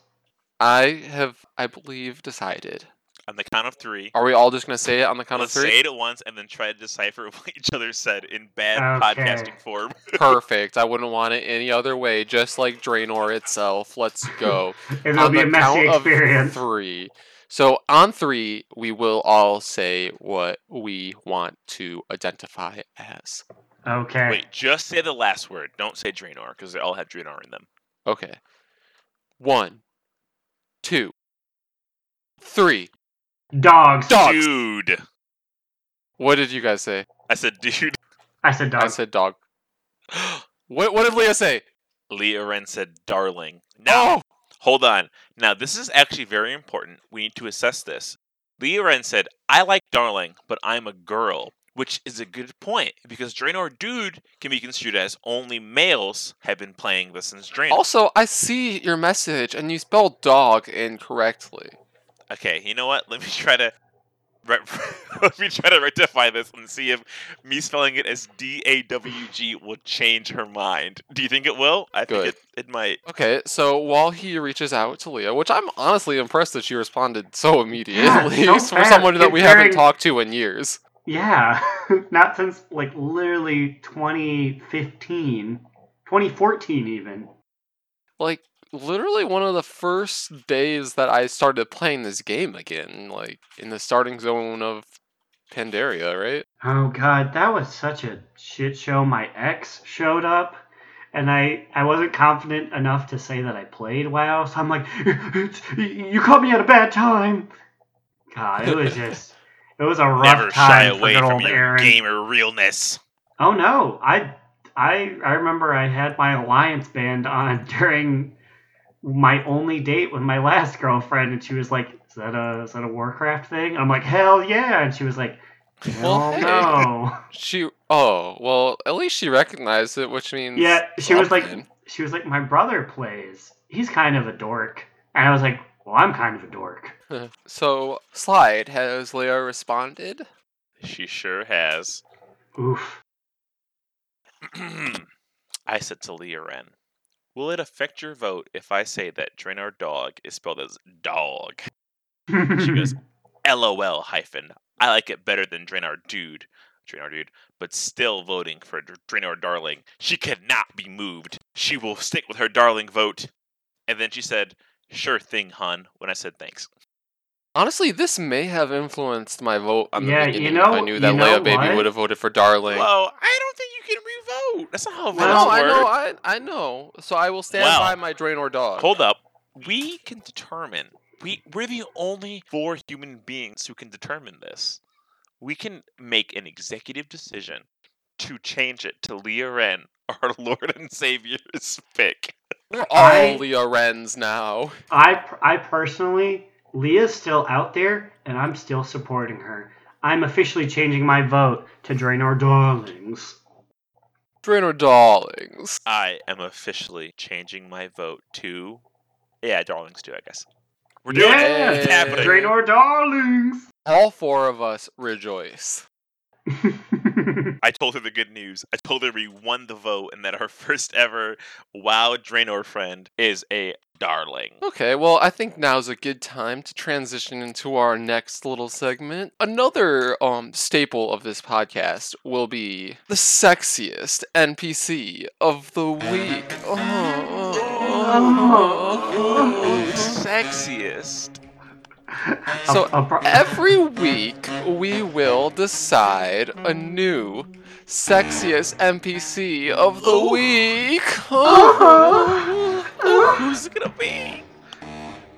I have, I believe, decided. On the count of three, Are we all just gonna say it on the count let's of three? say it at once and then try to decipher what each other said in bad Okay. podcasting form. Perfect. I wouldn't want it any other way. Just like Draenor itself. Let's go. It'll on be the a messy count experience. of three. So on three, we will all say what we want to identify as. Okay. Wait, just say the last word. Don't say Draenor because they all have Draenor in them. Okay. One, two, three. Dogs. Dogs. Dude. What did you guys say? I said, dude. I said dog. I said dog. what what did Leah say? Leah Wren said, darling. No. Oh, hold on. Now, this is actually very important. We need to assess this. Leah Wren said, I like darling, but I'm a girl. Which is a good point because Draenor Dude can be construed as only males have been playing this since Draenor. Also, I see your message and you spelled dog incorrectly. Okay, you know what? Let me try to re- let me try to rectify this and see if me spelling it as D A W G will change her mind. Do you think it will? I Good. think it, it might. Okay, so while he reaches out to Leah, which I'm honestly impressed that she responded so immediately so for someone that we haven't talked to in years. Yeah. Not since like literally 2015, 2014 even. Like literally one of the first days that I started playing this game again, like in the starting zone of Pandaria, right? Oh god, that was such a shit show. My ex showed up, and I I wasn't confident enough to say that I played WoW. So I'm like, you caught me at a bad time. God, it was just it was a rough Never time shy for away good from old your Aaron. gamer realness. Oh no, I I I remember I had my alliance band on during my only date with my last girlfriend, and she was like, "Is that a is that a Warcraft thing?" I'm like, "Hell yeah!" And she was like, Well, "Hell hey. no." She oh, well, at least she recognized it, which means Yeah, she was like, she was like, my brother plays. He's kind of a dork, and I was like, well, I'm kind of a dork. So, Slide, has Leah responded? She sure has. Oof. I said to Leah Wren, Will it affect your vote if I say that Draenor Dog is spelled as dog? She goes, LOL hyphen. I like it better than Draenor Dude. Draenor Dude, but still voting for Dr- Draenor Darling. She cannot be moved. She will stick with her darling vote. And then she said, Sure thing, hun, when I said thanks. Honestly, this may have influenced my vote on the Yeah, you know- I knew you that know Leia Baby would have voted for Darling. Whoa, I don't think you can. That's not how votes no, I know, I, I know. So I will stand Well, by my Draenor dog. Hold up. We can determine. We we're the only four human beings who can determine this. We can make an executive decision to change it to Leah Wren, our Lord and Savior's pick. We're all I- Leah Wrens now. I I personally, Leah's still out there, and I'm still supporting her. I'm officially changing my vote to Draenor Darlings. Draenor Darlings. I am officially changing my vote to yeah, darlings too, I guess. We're doing Yeah, it. It's happening. Draenor Darlings. All four of us rejoice. I told her the good news. I told her we won the vote and that our first ever WoW Draenor friend is a darling. Okay, well, I think now's a good time to transition into our next little segment. Another um staple of this podcast will be the sexiest NPC of the week. Sexiest. So A- a pro- every week we will decide a new sexiest NPC of the week. Who's it gonna be?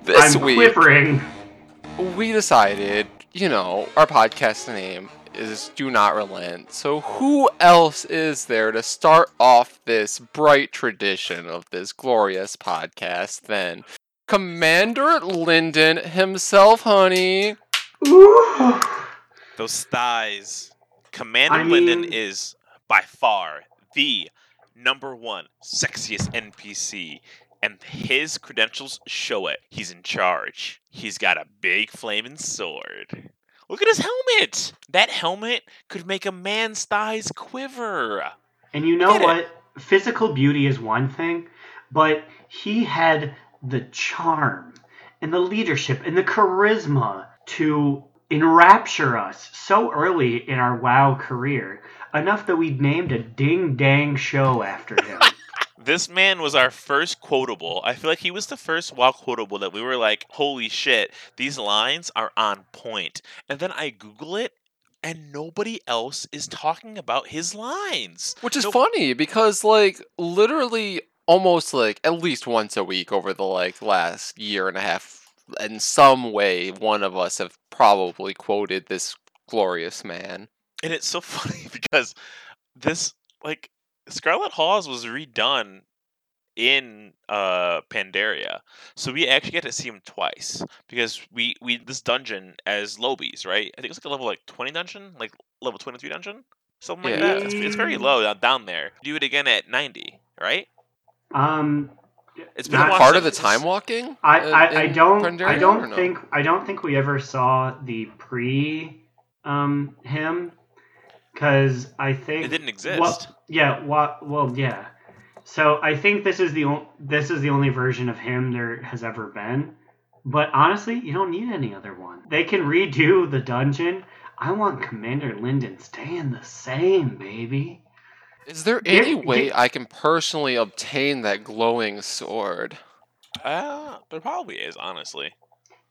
This I'm week quivering. we decided, you know, our podcast name is Do Not Relent. So who else is there to start off this bright tradition of this glorious podcast than Commander Lindon himself, honey? Ooh. Those thighs. Commander I Lindon is by far the number one sexiest NPC, and his credentials show it. He's in charge. He's got a big flaming sword. Look at his helmet. That helmet could make a man's thighs quiver. And you know Get it. what? Physical beauty is one thing, but he had the charm and the leadership and the charisma to enrapture us so early in our WoW career, enough that we named a ding dang show after him. This man was our first quotable. I feel like he was the first WoW quotable that we were like, holy shit, these lines are on point. And then I Google it, and nobody else is talking about his lines. Which is Nope. funny because like literally almost like at least once a week over the like last year and a half in some way one of us have probably quoted this glorious man. And it's so funny because this, like, Scarlet Halls was redone in uh Pandaria. So we actually get to see him twice because we we this dungeon as Lobies, right? I think it's like a level like 20 dungeon, like level 23 dungeon, something like that. It's, it's very low down- down there. Do it again at 90, right? Um, It's been Not a Part of the time walking? I, I, I don't I Pandaria, or don't no? think I don't think we ever saw the pre um him because I think It didn't exist. Well, yeah, what? Well, yeah. So I think this is the o- this is the only version of him there has ever been. But honestly, you don't need any other one. They can redo the dungeon. I want Commander Lindon staying the same, baby. Is there Get- any way get- I can personally obtain that glowing sword? Uh, there probably is, honestly.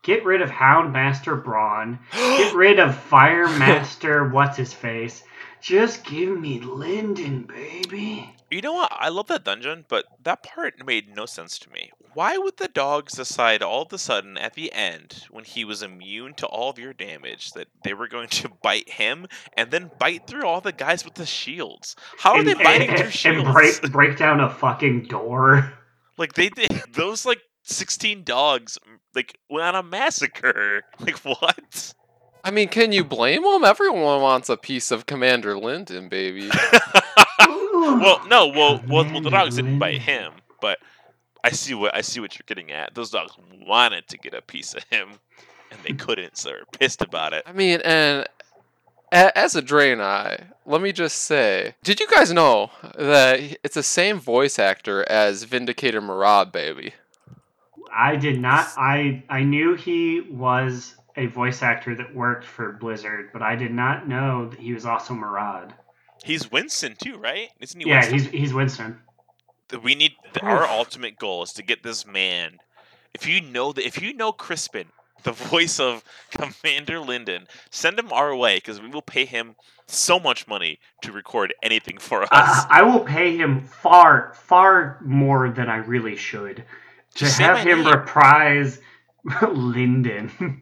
Get rid of Houndmaster Braun. Get rid of Fire Master. what's his face? Just give me Lindon, baby. You know what? I love that dungeon, but that part made no sense to me. Why would the dogs decide all of a sudden at the end, when he was immune to all of your damage, that they were going to bite him and then bite through all the guys with the shields? How are and, they biting and- through and shields? break break down a fucking door. Like they did those like sixteen dogs like went on a massacre. Like what? I mean, can you blame them? Everyone wants a piece of Commander Lindon, baby. well, no, well, well, well, the dogs didn't bite him, but I see what I see what you're getting at. Those dogs wanted to get a piece of him, and they couldn't, so they're pissed about it. I mean, and a- as a Draenei, let me just say, did you guys know that it's the same voice actor as Vindicator Maraad, baby? I did not. I I knew he was a voice actor that worked for Blizzard, but I did not know that he was also Maraad. He's Winston too, right? Isn't he? Yeah, Winston? he's he's Winston. We need th- our ultimate goal is to get this man. If you know that, if you know Crispin, the voice of Commander Lindon, send him our way because we will pay him so much money to record anything for uh, us. I, I will pay him far far more than I really should to Just have him name. reprise Lindon.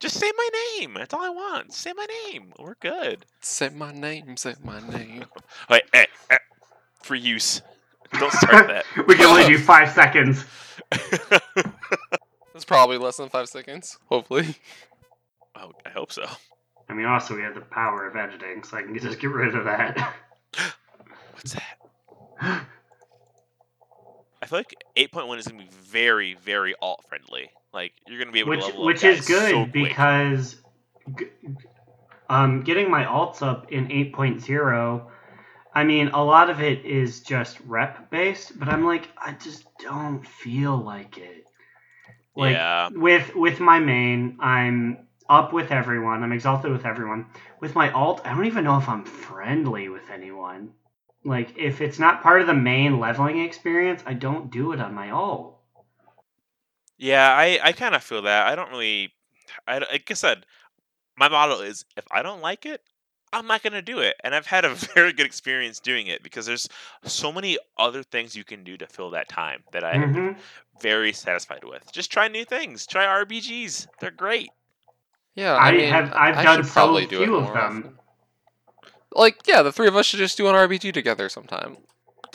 Just say my name. That's all I want. Say my name. We're good. Say my name, say my name. Wait, eh, eh, for use. Don't start that. we can only do five seconds. It's probably less than five seconds, hopefully. oh, I hope so. I mean, also we have the power of editing, so I can just get rid of that. What's that? I feel like 8.1 is going to be very, very alt friendly. Like, you're going to be able which to level up which is good so because um, getting my alts up in 8.0 I mean, a lot of it is just rep based, but I'm like, I just don't feel like it. Like yeah. with with my main, I'm up with everyone. I'm exalted with everyone. With my alt, I don't even know if I'm friendly with anyone. Like if it's not part of the main leveling experience, I don't do it on my alt. Yeah, I, I kind of feel that. I don't really. I, like I said, my model is if I don't like it, I'm not going to do it. And I've had a very good experience doing it because there's so many other things you can do to fill that time that I am Mhm. very satisfied with. Just try new things. Try RBGs. They're great. Yeah, I, I mean, have- I've I done should so probably do it few of them. often. Like, yeah, the three of us should just do an RBG together sometime.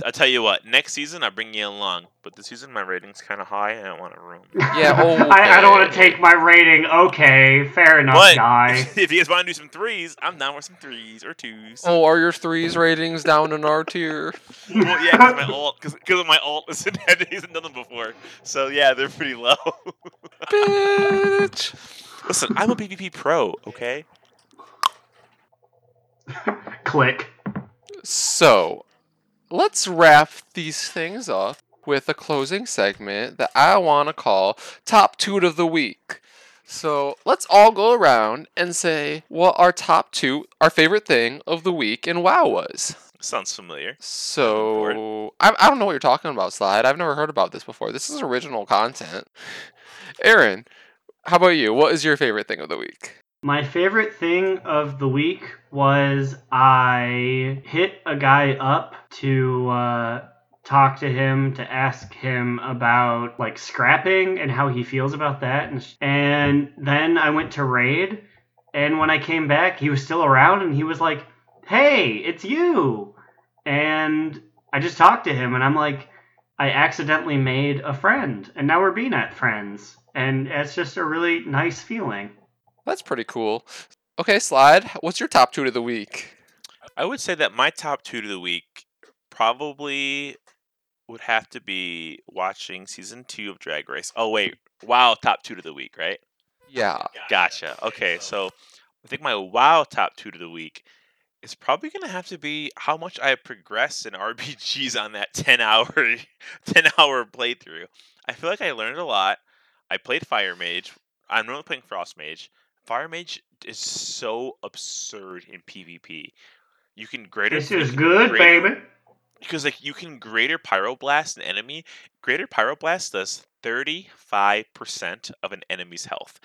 I'll tell you what, next season I'll bring you along. But this season my rating's kind of high and I don't want to ruin it. Yeah, oh, I, I don't want to take my rating. Okay, fair enough, But guy. if you guys want to do some threes, I'm down with some threes or twos. Oh, are your threes ratings down in our tier? Well, yeah, because my alt, because of my alt isn't hasn't done them before. So yeah, they're pretty low. Bitch. Listen, I'm a PvP pro, okay? Click. So, let's wrap these things up with a closing segment that I want to call Top Toot of the Week. So, let's all go around and say what our top two, our favorite thing of the week in WoW was. Sounds familiar. So, I, I don't know what you're talking about, Slide. I've never heard about this before. This is original content. Aaron, how about you? What is your favorite thing of the week? My favorite thing of the week was I hit a guy up to uh, talk to him to ask him about like scrapping and how he feels about that, and, sh- and then I went to raid, and when I came back, he was still around, and he was like, "Hey, it's you," and I just talked to him, and I'm like, I accidentally made a friend, and now we're being at friends, and it's just a really nice feeling. That's pretty cool. Okay, Slide, what's your top two of the week? I would say that my top two of the week probably would have to be watching season two of Drag Race. Oh wait, WoW top two of the week, right? Yeah. Gotcha. Okay, so I think my WoW top two of the week is probably gonna have to be how much I progressed in RBGs on that ten hour ten hour playthrough. I feel like I learned a lot. I played Fire Mage. I'm normally playing Frost Mage. Fire Mage is so absurd in PvP. You can greater This is good, greater- baby. because like you can greater pyroblast an enemy. Greater pyroblast does thirty five percent of an enemy's health.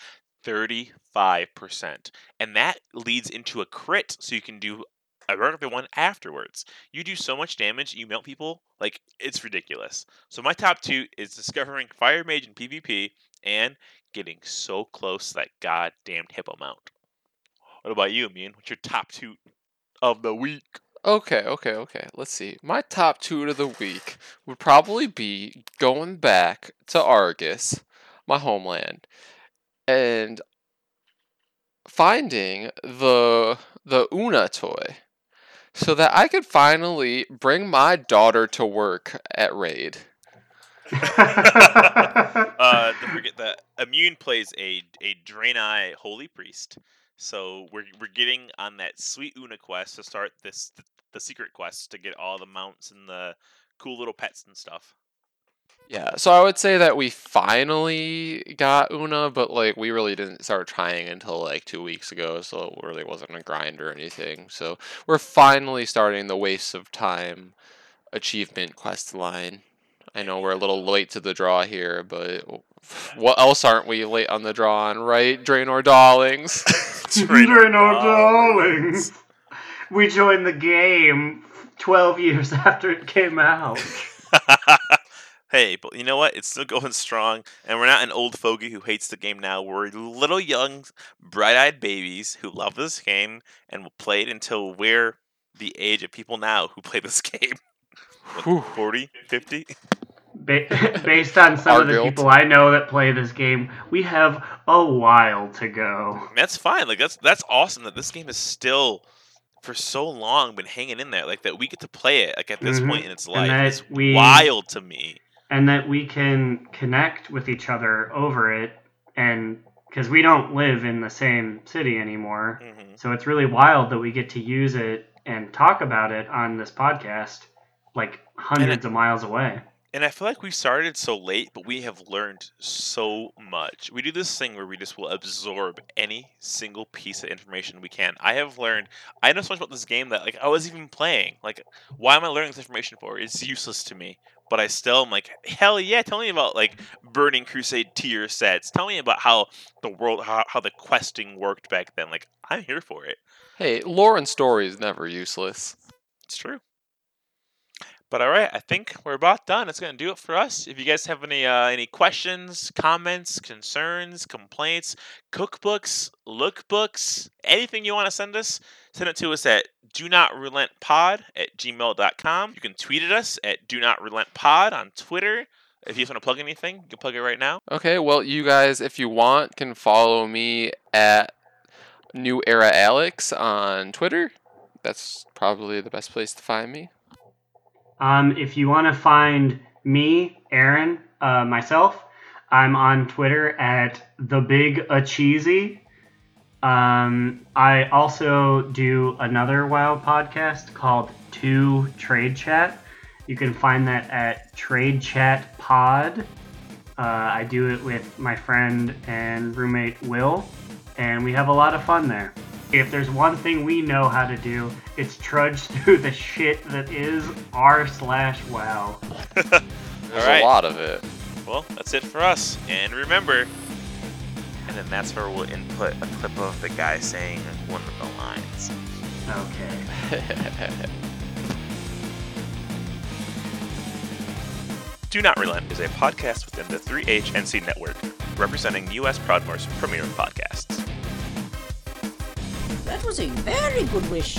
Thirty five percent, and that leads into a crit, so you can do a regular one afterwards. You do so much damage, you melt people like it's ridiculous. So my top two is discovering Fire Mage in PvP and getting so close to that goddamn hippo mount. What about you, Immune? What's your top two of the week? Okay, okay, okay. Let's see. My top two of the week would probably be going back to Argus, my homeland, and finding the the Uuna toy so that I could finally bring my daughter to work at Raid. uh, don't forget that Immune plays a a Draenei Holy Priest. So we're we're getting on that sweet Uuna quest to start this the, the secret quest to get all the mounts and the cool little pets and stuff. Yeah, so I would say that we finally got Uuna, but like we really didn't start trying until like two weeks ago, so it really wasn't a grind or anything. So we're finally starting the Waste of Time achievement quest line. I know we're a little late to the draw here, but what else aren't we late on the draw on, right? Draenor Darlings. Draenor darlings. We joined the game 12 years after it came out. hey, but you know what? It's still going strong, and we're not an old fogey who hates the game now. We're little young, bright-eyed babies who love this game and will play it until we're the age of people now who play this game. Whew. 40, 50? Ba- based on some Our of the guild. people I know that play this game, we have a while to go. That's fine. Like that's that's awesome that this game is still for so long been hanging in there. Like that we get to play it like at this Mhm. point in its life. that It's we- wild to me. And that we can connect with each other over it, and because we don't live in the same city anymore, hmm so it's really wild that we get to use it and talk about it on this podcast, like hundreds of miles away. And I feel like we started so late, but we have learned so much. We do this thing where we just will absorb any single piece of information we can. I have learned, I know so much about this game that like I was even playing. Like, why am I learning this information for? It's useless to me. But I still am like, hell yeah! Tell me about like Burning Crusade tier sets. Tell me about how the world, how, how the questing worked back then. Like, I'm here for it. Hey, lore and story is never useless. It's true. But all right, I think we're about done. That's gonna do it for us. If you guys have any uh, any questions, comments, concerns, complaints, cookbooks, lookbooks, anything you want to send us, send it to us at do not relent pod at gmail.com. You can tweet at us at do not relent pod on Twitter. If you just want to plug anything, you can plug it right now. Okay, well, you guys, if you want, can follow me at New Era Alex on Twitter. That's probably the best place to find me. Um, if you want to find me, Aaron, uh, myself, I'm on Twitter at the Big A Cheesy. Um, I also do another WoW podcast called Two Trade Chat. You can find that at Trade Chat Pod. Uh, I do it with my friend and roommate Will, and we have a lot of fun there. If there's one thing we know how to do, it's trudge through the shit that is r slash wow. There's All right. a lot of it. Well, that's it for us. And remember, and then that's where we'll input a clip of the guy saying one of the lines. Okay. Do Not Relent is a podcast within the 3HNC network, representing U.S. Proudmoore's premier podcasts. That was a very good wish.